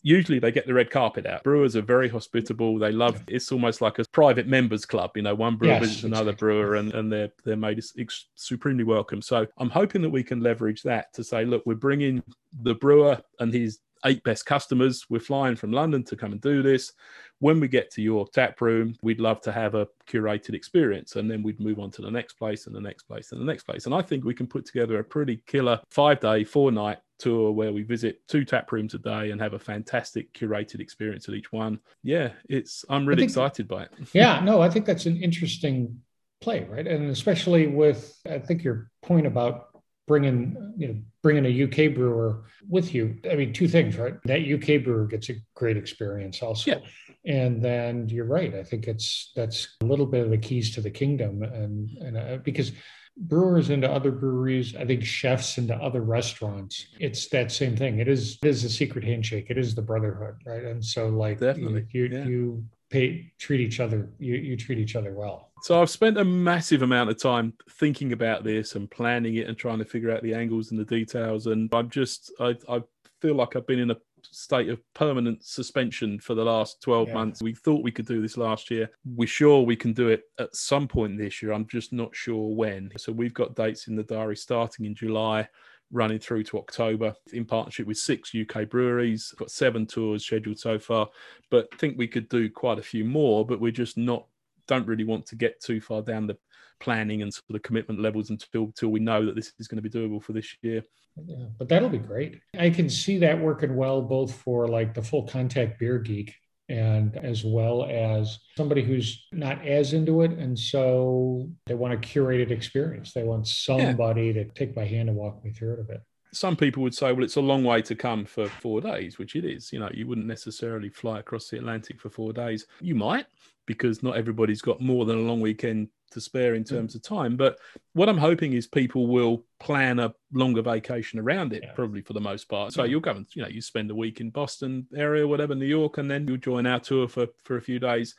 usually they get the red carpet out. Brewers are very hospitable. They love it's almost like a private members club you know one brewer yes, visits another brewer and, and they're they're made ex- supremely welcome. So i'm hoping that we can leverage that to say look we're bringing the brewer and his eight best customers. We're flying from London to come and do this. When we get to your tap room, we'd love to have a curated experience. And then we'd move on to the next place and the next place and the next place. And I think we can put together a pretty killer five day, four night tour where we visit two tap rooms a day and have a fantastic curated experience at each one. Yeah, it's I'm really think, excited by it. yeah, no, I think that's an interesting play, right? And especially with I think your point about bringing you know bringing a UK brewer with you. I mean, two things, right? That UK brewer gets a great experience also. Yeah. And then you're right. I think it's that's a little bit of the keys to the kingdom, and and uh, because brewers into other breweries, I think chefs into other restaurants, it's that same thing. It is it is a secret handshake. It is the brotherhood, right? And so like Definitely. you you, yeah. you pay treat each other you you treat each other well. So I've spent a massive amount of time thinking about this and planning it and trying to figure out the angles and the details. And I'm just, I, I feel like I've been in a state of permanent suspension for the last 12 yeah. months. We thought we could do this last year. We're sure we can do it at some point this year. I'm just not sure when. So we've got dates in the diary starting in July running through to October in partnership with six UK breweries. Got seven tours scheduled so far, but think we could do quite a few more, but we're just not don't really want to get too far down the planning and sort of commitment levels until until we know that this is going to be doable for this year. Yeah, but that'll be great. I can see that working well both for like the full contact beer geek and as well as somebody who's not as into it and so they want a curated experience. They want somebody yeah. to take my hand and walk me through it a bit some people would say, well, it's a long way to come for four days, which it is. You know, you wouldn't necessarily fly across the Atlantic for four days. You might, because not everybody's got more than a long weekend to spare in mm. terms of time. But what I'm hoping is people will plan a longer vacation around it, yeah. probably for the most part. So you'll go and you know you spend a week in Boston area, whatever, New York, and then you'll join our tour for for a few days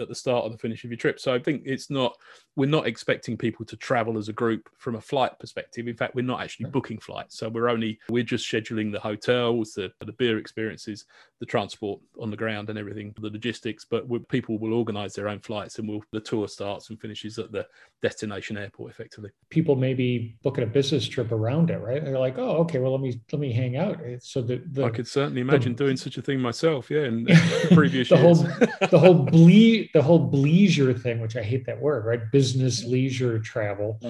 at the start or the finish of your trip. So I think it's not we're not expecting people to travel as a group from a flight perspective. In fact, we're not actually booking flights. So we're only we're just scheduling the hotels, the the beer experiences, the transport on the ground, and everything, the logistics. But people will organise their own flights, and we'll the tour starts and finishes at the destination airport effectively. People may be booking a business trip around it, right? they're like, oh, okay, well let me let me hang out. So the, the I could certainly imagine the, doing such a thing myself. Yeah, in previous the years. whole the whole the whole leisure thing, which I hate that word, right? Business leisure travel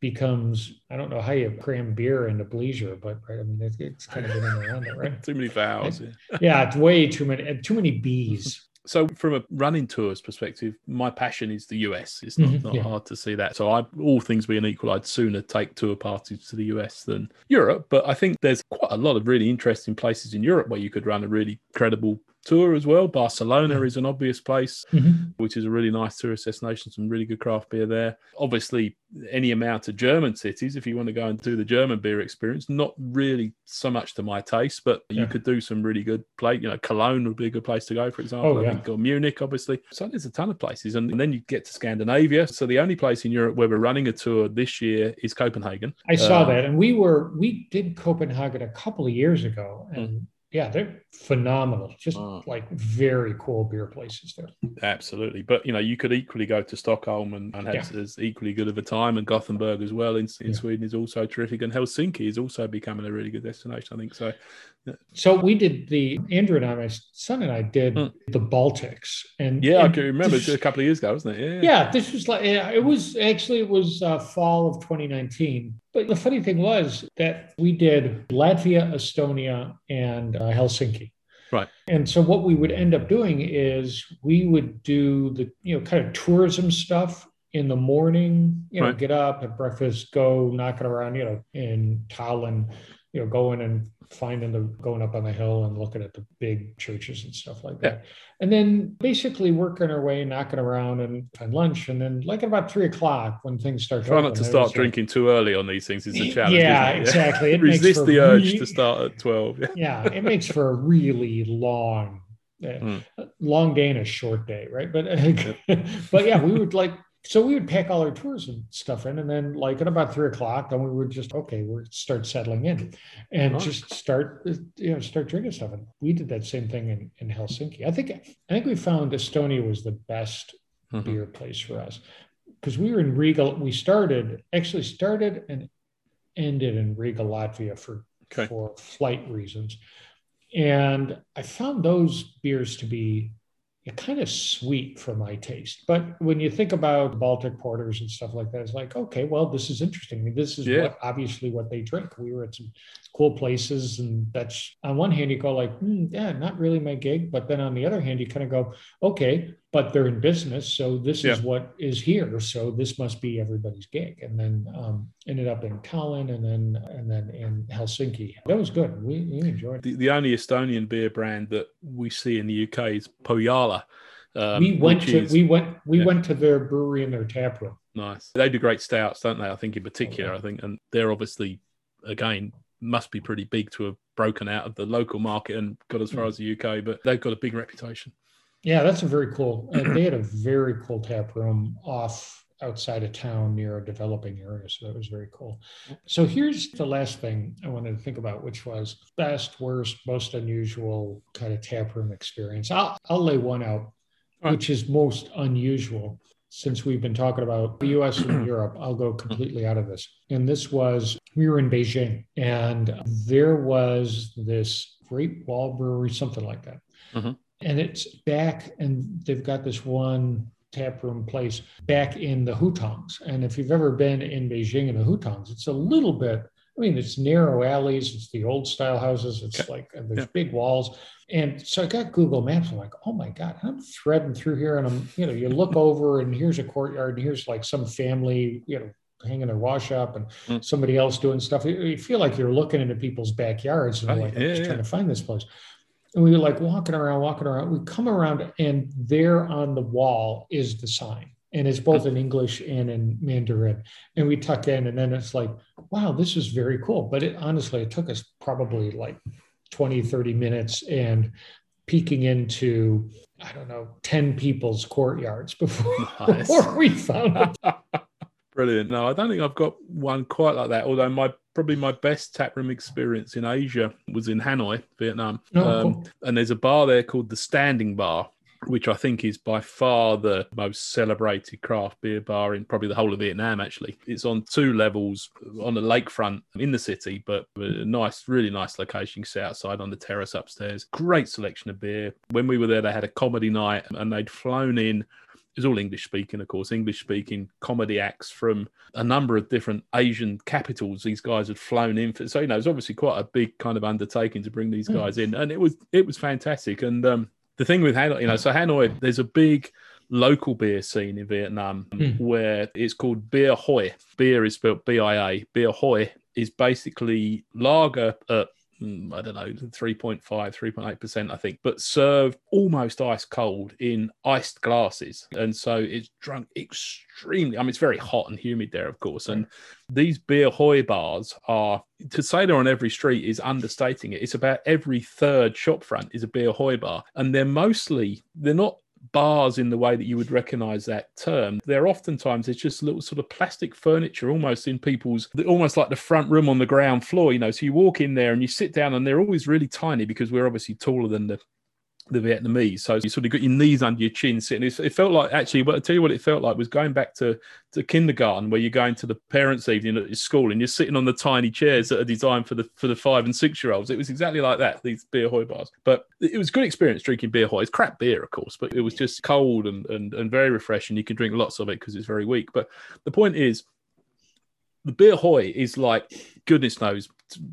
becomes I don't know how you cram beer into leisure, but right, I mean it's, it's kind of been around it, right? too many vowels. Yeah. yeah, it's way too many too many bees. So, from a running tours perspective, my passion is the US. It's not, mm-hmm, not yeah. hard to see that. So, I, all things being equal, I'd sooner take tour parties to the US than Europe. But I think there's quite a lot of really interesting places in Europe where you could run a really credible tour as well. Barcelona is an obvious place, Mhm. which is a really nice tourist destination. Some really good craft beer there. Obviously, any amount of German cities, if you want to go and do the German beer experience, not really so much to my taste, but you could do some really good play. You know, Cologne would be a good place to go, for example. Oh, yeah. or Munich, obviously. So there's a ton of places. And, and then you get to Scandinavia. So the only place in Europe where we're running a tour this year is Copenhagen. I saw Um, that, and we were we did Copenhagen a couple of years ago, and yeah, they're phenomenal. Just Mm. like very cool beer places there. Absolutely, but you know, you could equally go to Stockholm and, and have Yeah. as equally good of a time, and Gothenburg as well in, in Yeah. Sweden is also terrific, and Helsinki is also becoming a really good destination. I think so. So we did the Andrew and I, my son and I did Hmm. the Baltics, and Yeah, I can remember this- a couple of years ago, wasn't it? Yeah, yeah, this was like it was actually it was uh, fall of 2019. But the funny thing was that we did Latvia, Estonia, and uh, Helsinki. Right. And so what we would end up doing is we would do the you know kind of tourism stuff in the morning. You know, Right. get up, have breakfast, go knocking around. You know, in Tallinn. You know, going and finding the going up on the hill and looking at the big churches and stuff like Yeah. that. And then basically working our way, knocking around and find lunch. And then like at about three o'clock when things start Try not to start a- drinking too early on these things. Is a challenge. Yeah, it? exactly. It makes Resist the urge to start at twelve. Yeah. yeah, it makes for a really long, uh, Mm. long day and a short day, right? But but yeah, we would like so we would pack all our tours and stuff in, and then like at about three o'clock, then we would just okay, we start settling in, and Nice. just start uh, you know start drinking stuff. And we did that same thing in in Helsinki. I think I think we found Estonia was the best Mhm. beer place for us because we were in Riga. We started actually started and ended in Riga, Latvia for Okay. for flight reasons, and I found those beers to be kind of sweet for my taste. But when you think about Baltic porters and stuff like that, it's like, okay, well, this is interesting. I mean, this is Yeah. what obviously what they drink. We were at some cool places, and that's on one hand you go like, hmm, yeah, not really my gig. But then on the other hand, you kind of go, okay, but they're in business, so this is what is here. So this must be everybody's gig. And then um, ended up in Tallinn, and then and then in Helsinki. That was good. We, we enjoyed it. The, the only Estonian beer brand that we see in the UK is Põhjala. Um, we went to is we went we yeah. went to their brewery and their tap room. nice. They do great stouts, don't they? I think in particular, yeah. I think, and they're obviously again must be pretty big to have broken out of the local market and got as far Mm. as the UK, but they've got a big reputation. Yeah, that's a very cool. Uh, they had a very cool tap room off outside of town near a developing area, so that was very cool. So here's the last thing I wanted to think about, which was best, worst, most unusual kind of tap room experience. I'll I'll lay one out, which is most unusual. Since we've been talking about the US and Europe, I'll go completely out of this. And this was we were in Beijing, and there was this Great Wall Brewery, something like that. Mhm. And it's back, and they've got this one tap room place back in the Hutongs. And if you've ever been in Beijing in the Hutongs, it's a little bit, I mean, it's narrow alleys, it's the old style houses, it's Okay. like there's Yeah. big walls. And so I got Google Maps. I'm like, oh my God, I'm threading through here. And I'm, you know, you look over and here's a courtyard and here's like some family, you know, hanging their wash up and Mm. somebody else doing stuff. You- feel like you're looking into people's backyards and Right. like, I'm Yeah, just yeah. trying to find this place. And we were like walking around, walking around. We come around, and there on the wall is the sign. And it's both in English and in Mandarin. And we tuck in, and then it's like, wow, this is very cool. But it honestly, it took us probably like 20, 30 minutes and peeking into, I don't know, 10 people's courtyards before, Nice. before we found it. Brilliant. No, I don't think I've got one quite like that. Although my probably my best taproom experience in Asia was in Hanoi, Vietnam. Oh, Um, cool. and there's a bar there called the Standing Bar, which I think is by far the most celebrated craft beer bar in probably the whole of Vietnam. Actually, it's on two levels on the lakefront in the city, but a nice, really nice location. You can sit outside on the terrace upstairs. Great selection of beer. When we were there, they had a comedy night, and they'd flown in. Was all English speaking, of course, English speaking comedy acts from a number of different Asian capitals. These guys had flown in, for, so you know, it's obviously quite a big kind of undertaking to bring these Mm. guys in, and it was it was fantastic. And um, the thing with Hanoi, you know, so Hanoi, there's a big local beer scene in Vietnam Mm. where it's called Beer Hoi. Beer is spelled B I A. Beer Hoi is basically lager at hmm, Mm, I don't know, 3.5, 3.8%, I think, but served almost ice cold in iced glasses. And so it's drunk extremely, I mean, it's very hot and humid there, of course. And these beer hoy bars are, to say they're on every street is understating it. It's about every third shop front is a beer hoy bar. And they're mostly, they're not bars in the way that you would recognize that term. They're oftentimes it's just little sort of plastic furniture almost in people's almost like the front room on the ground floor, you know. So you walk in there and you sit down and they're always really tiny because we're obviously taller than the the Vietnamese. So you sort of got your knees under your chin sitting. It felt like actually, but I tell you what, it felt like was going back to, to kindergarten where you're going to the parents' evening at your school and you're sitting on the tiny chairs that are designed for the for the five and six year olds. It was exactly like that. These beer hoy bars, but it was a good experience drinking beer hoy. It's crap beer, of course, but it was just cold and and, and very refreshing. You can drink lots of it because it's very weak. But the point is, the beer hoy is like goodness knows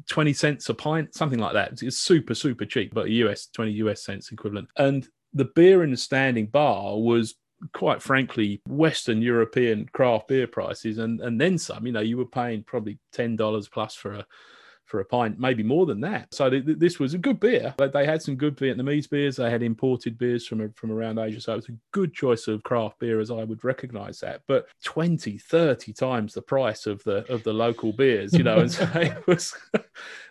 20 cents a pint something like that. It's super super cheap but us 20 us cents equivalent. And the beer in the standing bar was quite frankly western european craft beer prices and and then some. You know you were paying probably $10 plus for a for a pint, maybe more than that. So th- this was a good beer. But they had some good Vietnamese beers. They had imported beers from from around Asia. So it was a good choice of craft beer, as I would recognise that. But 20, 30 times the price of the of the local beers, you know. and so it was,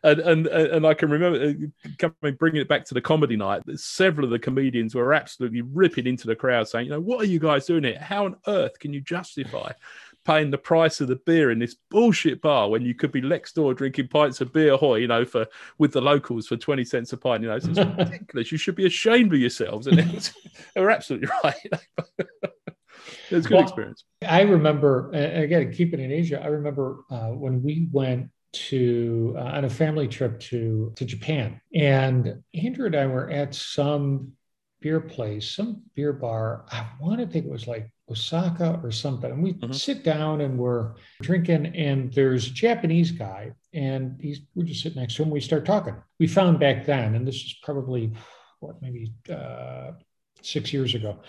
and, and and I can remember uh, coming bringing it back to the comedy night. Several of the comedians were absolutely ripping into the crowd, saying, "You know, what are you guys doing here? How on earth can you justify?" Paying the price of the beer in this bullshit bar when you could be next door drinking pints of beer hoy, you know, for with the locals for 20 cents a pint. You know, it's ridiculous. you should be ashamed of yourselves. And was, they were absolutely right. it was a good well, experience. I remember, again, keeping in Asia, I remember uh, when we went to uh, on a family trip to to Japan, and Andrew and I were at some beer place, some beer bar. I want to think it was like Osaka or something. And we mm-hmm. sit down and we're drinking, and there's a Japanese guy, and he's we're just sitting next to him. We start talking. We found back then, and this is probably what maybe uh, six years ago.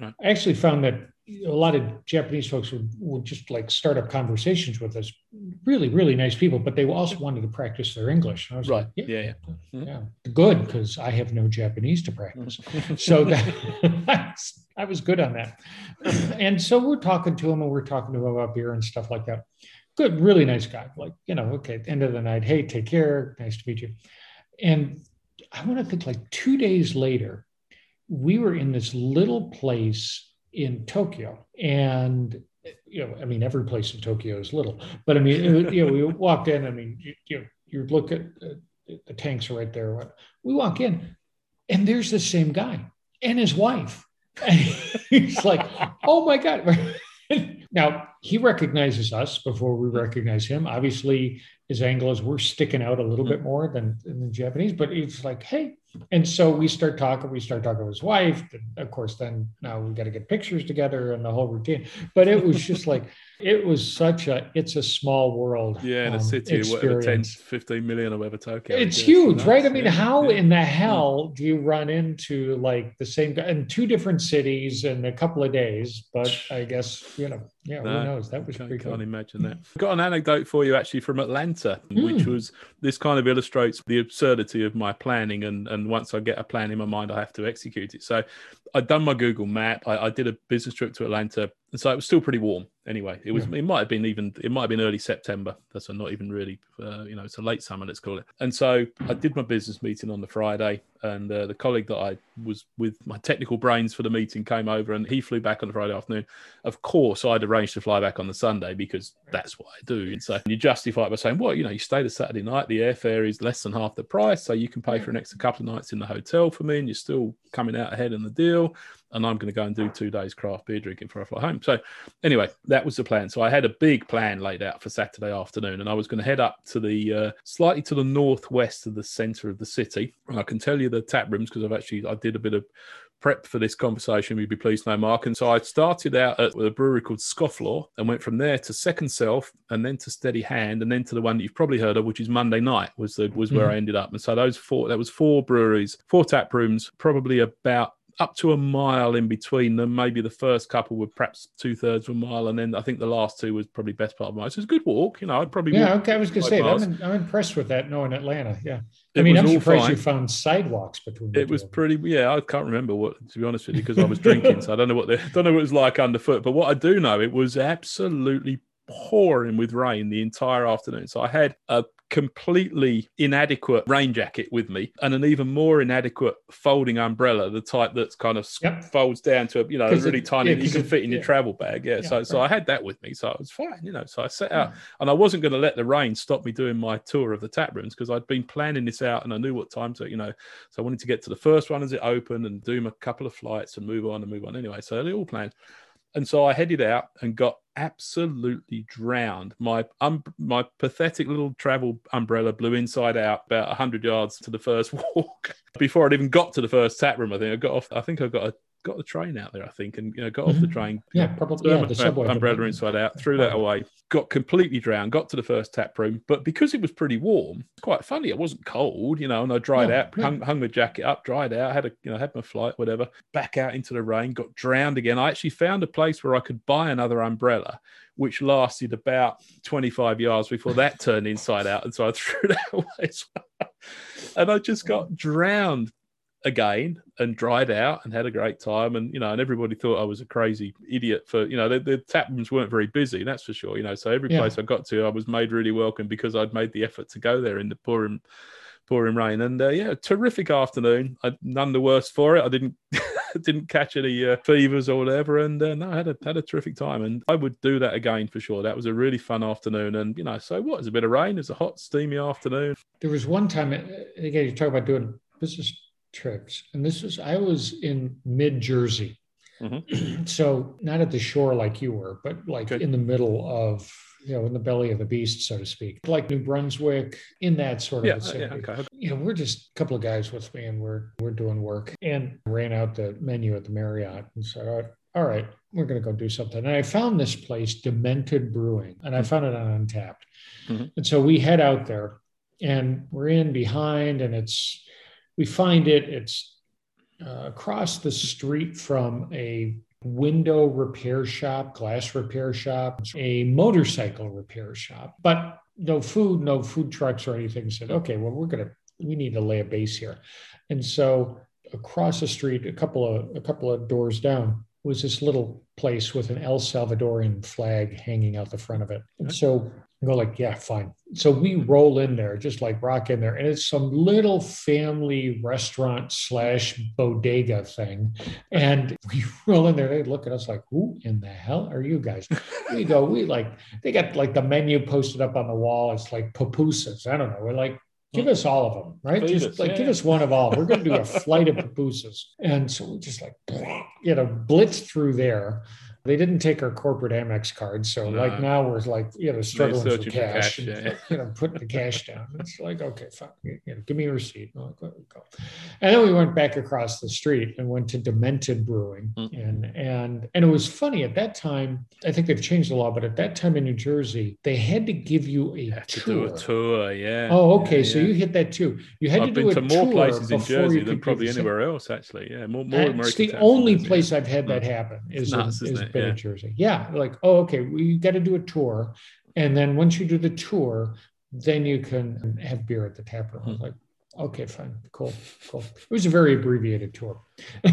Right. I actually found that a lot of Japanese folks would, would just like start up conversations with us. Really, really nice people, but they also wanted to practice their English. I was right. Like, yeah, yeah, yeah. Mm-hmm. yeah. Good because I have no Japanese to practice. Mm-hmm. so that I was good on that. and so we're talking to him and we're talking to him about beer and stuff like that. Good, really nice guy. Like, you know, okay, end of the night, hey, take care. Nice to meet you. And I want to think like two days later, we were in this little place in Tokyo. And, you know, I mean, every place in Tokyo is little, but I mean, you know, we walked in, I mean, you, you, you look at uh, the tanks are right there. We walk in and there's the same guy and his wife And he's like, oh my God. now, he recognizes us before we recognize him. Obviously, his angle is we're sticking out a little bit more than, than the Japanese, but he's like, hey. And so we start talking, we start talking to his wife. And of course, then now we got to get pictures together and the whole routine. But it was just like, it was such a it's a small world yeah in a um, city of whatever 10 15 million or whatever tokyo it's huge right i mean yeah. how yeah. in the hell do you run into like the same guy in two different cities in a couple of days but i guess you know yeah no, who knows that was can't, pretty can't imagine that I've got an anecdote for you actually from atlanta mm. which was this kind of illustrates the absurdity of my planning and and once i get a plan in my mind i have to execute it. So i'd done my google map. I, I did a business trip to atlanta. And so it was still pretty warm anyway. It was yeah. it might have been even it might have been early september. That's not even really uh, you know it's a late summer let's call it. And so i did my business meeting on the friday and uh, the colleague that i was with my technical brains for the meeting came over and he flew back on the friday afternoon. Of course i'd arranged to fly back on the sunday because that's what i do. And so you justify it by saying well you know you stay the saturday night. The airfare is less than half the price so you can pay for an extra couple of nights in the hotel for me and you're still coming out ahead in the deal and I'm going to go and do two days craft beer drinking before I fly home. So, anyway, that was the plan. So I had a big plan laid out for Saturday afternoon, and I was going to head up to the uh, slightly to the northwest of the centre of the city. And I can tell you the tap rooms because I've actually I did a bit of prep for this conversation. You'd be pleased to know, Mark. And so I started out at a brewery called Scofflaw and went from there to Second Self and then to Steady Hand and then to the one that you've probably heard of, which is Monday Night was the was where mm. I ended up. And so those four that was four breweries, four tap rooms, probably about up to a mile in between them. Maybe the first couple were perhaps two thirds of a mile, and then I think the last two was probably best part of a mile. So it's a good walk. You know, I'd probably Yeah, okay. I was going to say. I'm, I'm impressed with that knowing Atlanta. Yeah. I It mean, I'm surprised fine. you found sidewalks between It was pretty, yeah. I can't remember what, to be honest with you, because I was drinking, so I don't know what the, don't know what it was like underfoot. But what I do know, it was absolutely pouring with rain the entire afternoon. So I had a completely inadequate rain jacket with me, and an even more inadequate folding umbrella, the type that's kind of Yep. folds down to a you know a really it- tiny yeah, you can it- fit in your travel bag. Yeah. Yeah, so so. I had that with me, so it was fine. You know, so I set out, and I wasn't going to let the rain stop me doing my tour of the tap rooms because I'd been planning this out, and I knew what time to you know. So I wanted to get to the first one as it opened and do a couple of flights and move on and move on. Anyway, so they all planned. And so I headed out and got absolutely drowned. My um, my pathetic little travel umbrella blew inside out about 100 yards to the first walk. Before I'd even got to the first tap room, I think I got off. I think I got a got the train out there, I think, and you know, got off the Mhm. train. Yeah, probably. Yeah, the subway. umbrella inside out, threw that away, got completely drowned, got to the first tap room. But because it was pretty warm, it's quite funny. It wasn't cold, you know, and I dried No, out, no. hung, hung my jacket up, dried out, had a you know, had my flight, whatever, back out into the rain, got drowned again. I actually found a place where I could buy another umbrella, which lasted about 25 yards before that turned inside out. And so I threw that away. as well. and I just got drowned again and dried out and had a great time. And you know and everybody thought I was a crazy idiot for you know the, the tap rooms weren't very busy that's for sure you know. So every Yeah. place I got to I was made really welcome because I'd made the effort to go there in the pouring pouring rain. And uh, yeah terrific afternoon. I, none the worse for it. I didn't didn't catch any uh, fevers or whatever. And uh, no I had a had a terrific time. And I would do that again for sure. That was a really fun afternoon. And you know so what? It's a bit of rain. It's a hot steamy afternoon. There was one time, uh, again, you talk about doing business trips, and this was, I was in mid Jersey. Mm-hmm. so not at the shore like you were, but like Good. in the middle of, you know, in the belly of the beast, so to speak, like New Brunswick, in that sort of yeah, uh, vicinity. yeah okay you know, we're just a couple of guys with me and we're we're doing work and ran out the menu at the Marriott and said, all right, all right, we're gonna go do something. And I found this place, Demented Brewing, and I mm-hmm. found it on Untappd. Mhm. And so we head out there and we're in behind and it's we find it, it's uh, across the street from a window repair shop, glass repair shop, a motorcycle repair shop, but no food, no food trucks or anything. Said, okay, well, we're gonna we need to lay a base here, and so across the street, a couple of a couple of doors down, was this little place with an El Salvadorian flag hanging out the front of it. And so I go like, yeah, fine. So we roll in there, just like rock in there, and it's some little family restaurant slash bodega thing. And we roll in there, they look at us like, who in the hell are you guys? We go, we like, they got like the menu posted up on the wall. It's like pupusas. I don't know. We're like, give us all of them, right? Feed Just us, like yeah. give us one of all. We're going to do a flight of pupusas. And so we just like, you know, blitz through there. They didn't take our corporate Amex card. So No. like now we're like, you know, struggling for cash, cash, and, yeah. you know, putting the cash down. It's like, okay, fine. You know, give me a receipt. Like, "Let me go. And then we went back across the street and went to Demented Brewing. Mm. And and and it was funny at that time, I think they've changed the law, but at that time in New Jersey, they had to give you a to tour. do a tour, yeah. Oh, okay. Yeah, so yeah. you hit that too. You had I've to do been to more places in Jersey than probably anywhere else, actually. Yeah, more, more American the only place I've had Mm. that happen is, in, nuts, isn't is it? been Yeah. in Jersey. Yeah, like oh, okay, we got to do a tour, and then once you do the tour, then you can have beer at the tap room. I Hmm. like, okay, fine, cool, cool. It was a very abbreviated tour.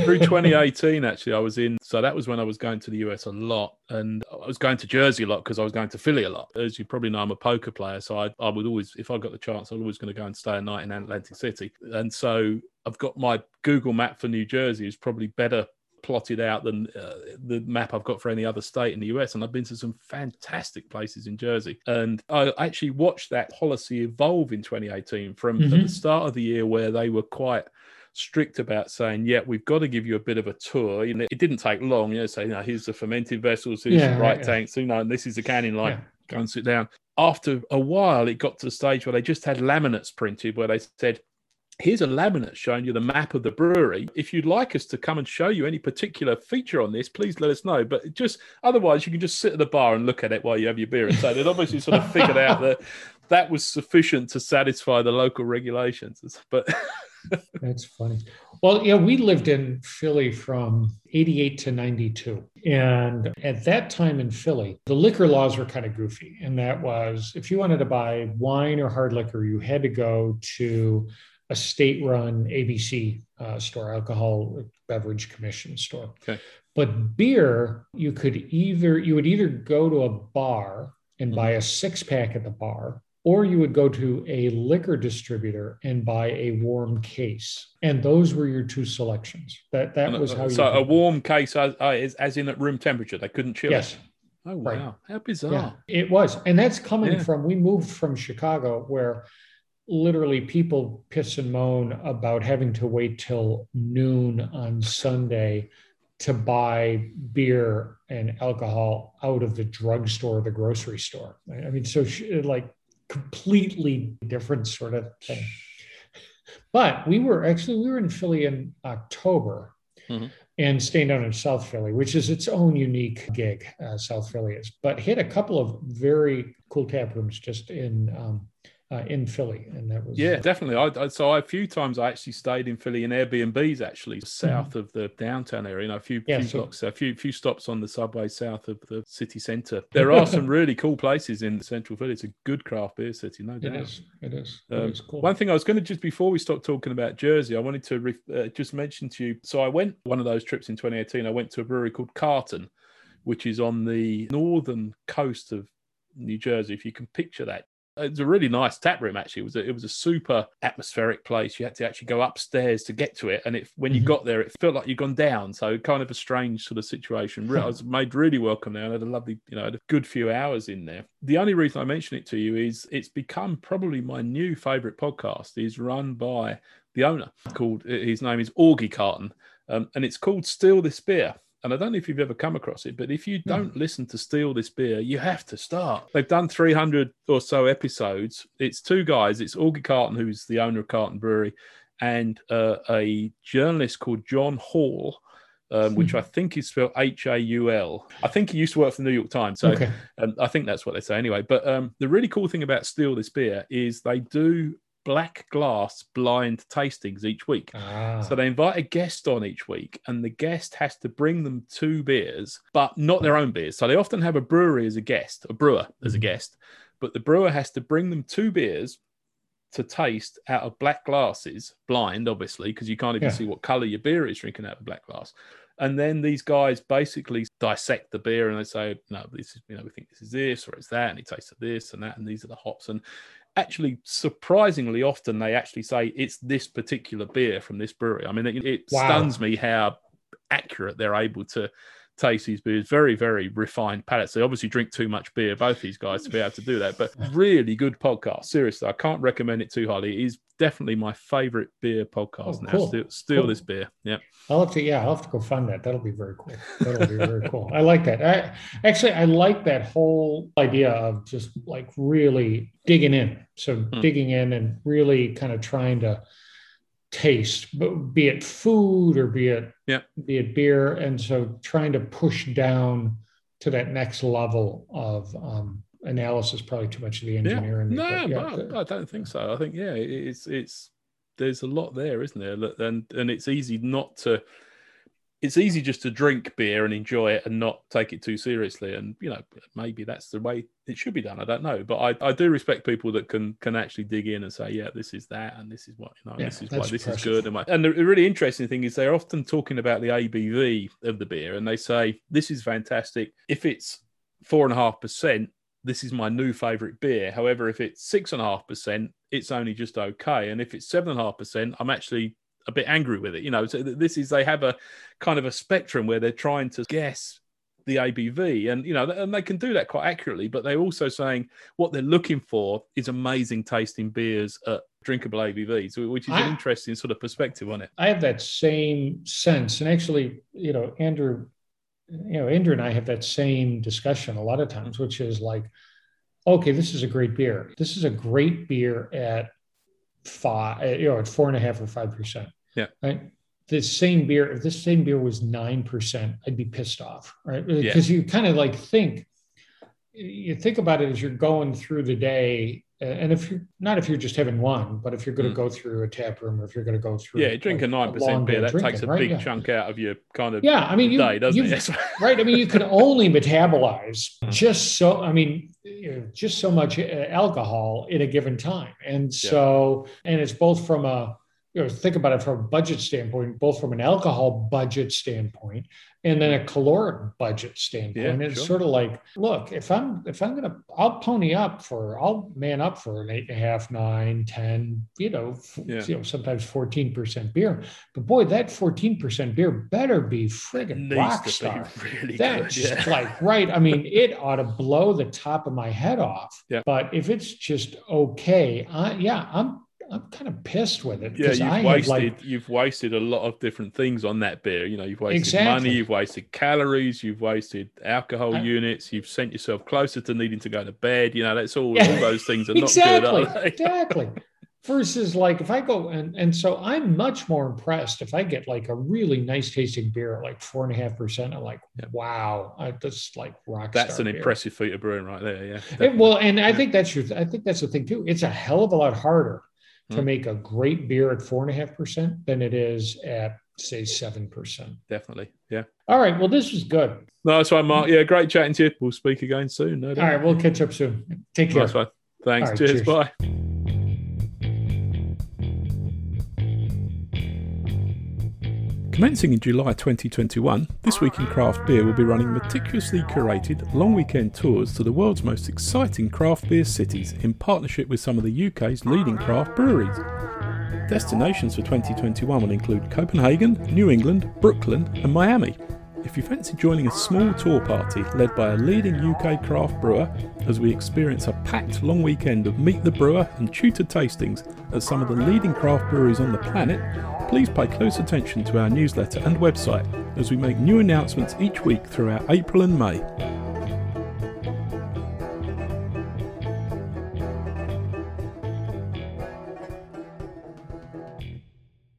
Through 2018, actually, I was in. So that was when I was going to the US a lot, and I was going to Jersey a lot because I was going to Philly a lot. As you probably know, I'm a poker player, so I, I would always, if I got the chance, I was always going to go and stay a night in Atlantic City. And so I've got my Google map for New Jersey is probably better plotted out than uh, the map I've got for any other state in the US. And I've been to some fantastic places in Jersey. And I actually watched that policy evolve in 2018 from Mhm. the start of the year where they were quite strict about saying, yeah, we've got to give you a bit of a tour. You know, it didn't take long, you know, say, you here's the fermented vessels, here's Yeah, the right yeah. tanks, you know, and this is the canning line. Yeah. Go and sit down. After a while, it got to the stage where they just had laminates printed where they said, here's a laminate showing you the map of the brewery. If you'd like us to come and show you any particular feature on this, please let us know. But just otherwise, you can just sit at the bar and look at it while you have your beer. And so they'd obviously sort of figured out that that was sufficient to satisfy the local regulations. But That's funny. Well, yeah, we lived in Philly from 88 to 92. And at that time in Philly, the liquor laws were kind of goofy. And that was if you wanted to buy wine or hard liquor, you had to go to a state run ABC uh, store, alcohol beverage commission store. Okay. But beer, you could either, you would either go to a bar and mm-hmm. buy a six pack at the bar, or you would go to a liquor distributor and buy a warm case, and those were your two selections. That that uh, was how. So you a warm case, as, uh, as, as in at room temperature, they couldn't chill. Yes. It. Oh Right. wow, how bizarre! Yeah, it was, and that's coming Yeah. from. We moved from Chicago, where literally people piss and moan about having to wait till noon on Sunday to buy beer and alcohol out of the drugstore or the grocery store. I mean, so like completely different sort of thing. But we were actually we were in Philly in October Mhm. and staying down in South Philly, which is its own unique gig. Uh, South Philly is, but hit a couple of very cool tap rooms just in um, uh, in Philly, and that was Yeah, definitely. I, I so I, a few times I actually stayed in Philly in Airbnbs actually south of the downtown area. You know, a few Mm-hmm. Yeah, few so- blocks, a few few stops on the subway south of the city centre. There are some really cool places in central Philly. It's a good craft beer city, no doubt. is. It is. Um, it is cool. One thing I was going to just before we stop talking about Jersey, I wanted to re- uh, just mention to you. So I went one of those trips in 2018. I went to a brewery called Carton, which is on the northern coast of New Jersey. If you can picture that, it's a really nice tap room. Actually, it was a, it was a super atmospheric place. You had to actually go upstairs to get to it, and it when you Mhm. got there, it felt like you'd gone down. So kind of a strange sort of situation. I was made really welcome there, and had a lovely, you know, had a good few hours in there. The only reason I mention it to you is it's become probably my new favorite podcast. is run by the owner called his name is Augie Carton, um, and it's called Steal This Beer. And I don't know if you've ever come across it, but if you don't listen to Steal This Beer, you have to start. They've done 300 or so episodes. It's two guys. It's Augie Carton, who's the owner of Carton Brewery, and uh, a journalist called John Holl, um, which I think is spelled H A U L. I think he used to work for the New York Times. So okay. um, I think that's what they say anyway. But um, the really cool thing about Steal This Beer is they do black glass blind tastings each week. Ah, So they invite a guest on each week, and the guest has to bring them two beers, but not their own beers. So they often have a brewery as a guest, a brewer as a Mhm. guest, but the brewer has to bring them two beers to taste out of black glasses, blind, obviously, because you can't even Yeah. see what color your beer is drinking out of a black glass. And then these guys basically dissect the beer and they say, no, this is, you know, we think this is this or it's that, and it tastes of this and that, and these are the hops. And actually, surprisingly often, they actually say it's this particular beer from this brewery. I mean, it, it Wow. stuns me how accurate they're able to taste these beers. Very, very refined palates. They obviously drink too much beer, both these guys, to be able to do that. But really good podcast. Seriously, I can't recommend it too highly. It is definitely my favorite beer podcast Oh, now. cool. Steal, steal Cool. this beer. Yeah. I'll have to. Yeah, I'll have to go find that. That'll be very cool. That'll be very cool. I like that. I actually I like that whole idea of just like really digging in. So Hmm. digging in and really kind of trying to taste, but be it food or be it Yeah. be it beer, and so trying to push down to that next level of um, analysis. Probably too much of the Yeah. engineer in No, but yeah, no, I don't think so. I think yeah, it's it's there's a lot there, isn't there? And and it's easy not to. It's easy just to drink beer and enjoy it and not take it too seriously. And you know, maybe that's the way it should be done. I don't know, but I, I do respect people that can can actually dig in and say, yeah, this is that, and this is what you know, Yeah, this is why this is good. And, and the really interesting thing is they're often talking about the ABV of the beer, and they say this is fantastic. If it's four and a half percent, this is my new favorite beer. However, if it's six and a half percent, it's only just okay. And if it's seven and a half percent, I'm actually a bit angry with it. You know, so this is they have a kind of a spectrum where they're trying to guess the ABV, and you know, and they can do that quite accurately. But they're also saying what they're looking for is amazing tasting beers at drinkable ABVs, which is I- an interesting sort of perspective on it. I have that same sense, and actually, you know, Andrew, you know, Andrew and I have that same discussion a lot of times, which is like, okay, this is a great beer. This is a great beer at five, eh, you know, at four and a half or five percent. Yeah. Right. This same beer, if this same beer was nine percent, I'd be pissed off, right? Because you kind of like think, you think about it as you're going through the day and if you're not if you're just having one, but if you're going to Mm. go through a tap room or if you're going to go through Yeah, drink a nine percent beer. That drinking, takes a right? big Yeah. chunk out of your kind of Yeah, I mean, you, day, doesn't it? right? I mean, you can only metabolize Mm. just so. I mean, you know, just so much uh, alcohol in a given time, and so, and it's both from a you know, think about it from a budget standpoint, both from an alcohol budget standpoint and then a caloric budget standpoint. Yeah, it's sure. sort of like, look, if I'm if I'm gonna, I'll pony up for, I'll man up for an eight and a half, nine, ten, you know, Yeah. you know, sometimes fourteen percent beer. But boy, that fourteen percent beer better be friggin' rock star. really That's good. Yeah. like right. I mean, it ought to blow the top of my head off. Yeah. But if it's just okay, I, yeah, I'm I'm kind of pissed with it Yeah, you've I wasted like you've wasted a lot of different things on that beer. You know, you've wasted Exactly. money, you've wasted calories, you've wasted alcohol I- units, you've sent yourself closer to needing to go to bed. You know, that's all Yeah. all those things are exactly not good, exactly. Versus like if I go and and so I'm much more impressed if I get like a really nice tasting beer at like four and a half percent. I'm like, Yeah. wow, I, that's like rock. That's an beer. impressive feat of brewing right there. Yeah. It, well, and I think that's your. I think that's the thing too. It's a hell of a lot harder to Hmm. make a great beer at four and a half percent than it is at say seven percent. definitely. Yeah. All right. Well, this was good. Nice one, Mark. Yeah, great chatting to you. We'll speak again soon. No All right. We'll catch up soon. Take care. Nice one. Thanks. Right, cheers. cheers. Bye. Commencing in July 2021, This Week in Craft Beer will be running meticulously curated long weekend tours to the world's most exciting craft beer cities in partnership with some of the UK's leading craft breweries. Destinations for 2021 will include Copenhagen, New England, Brooklyn, and Miami. If you fancy joining a small tour party led by a leading UK craft brewer as we experience a packed long weekend of Meet the Brewer and tutored tastings at some of the leading craft breweries on the planet, please pay close attention to our newsletter and website as we make new announcements each week throughout April and May.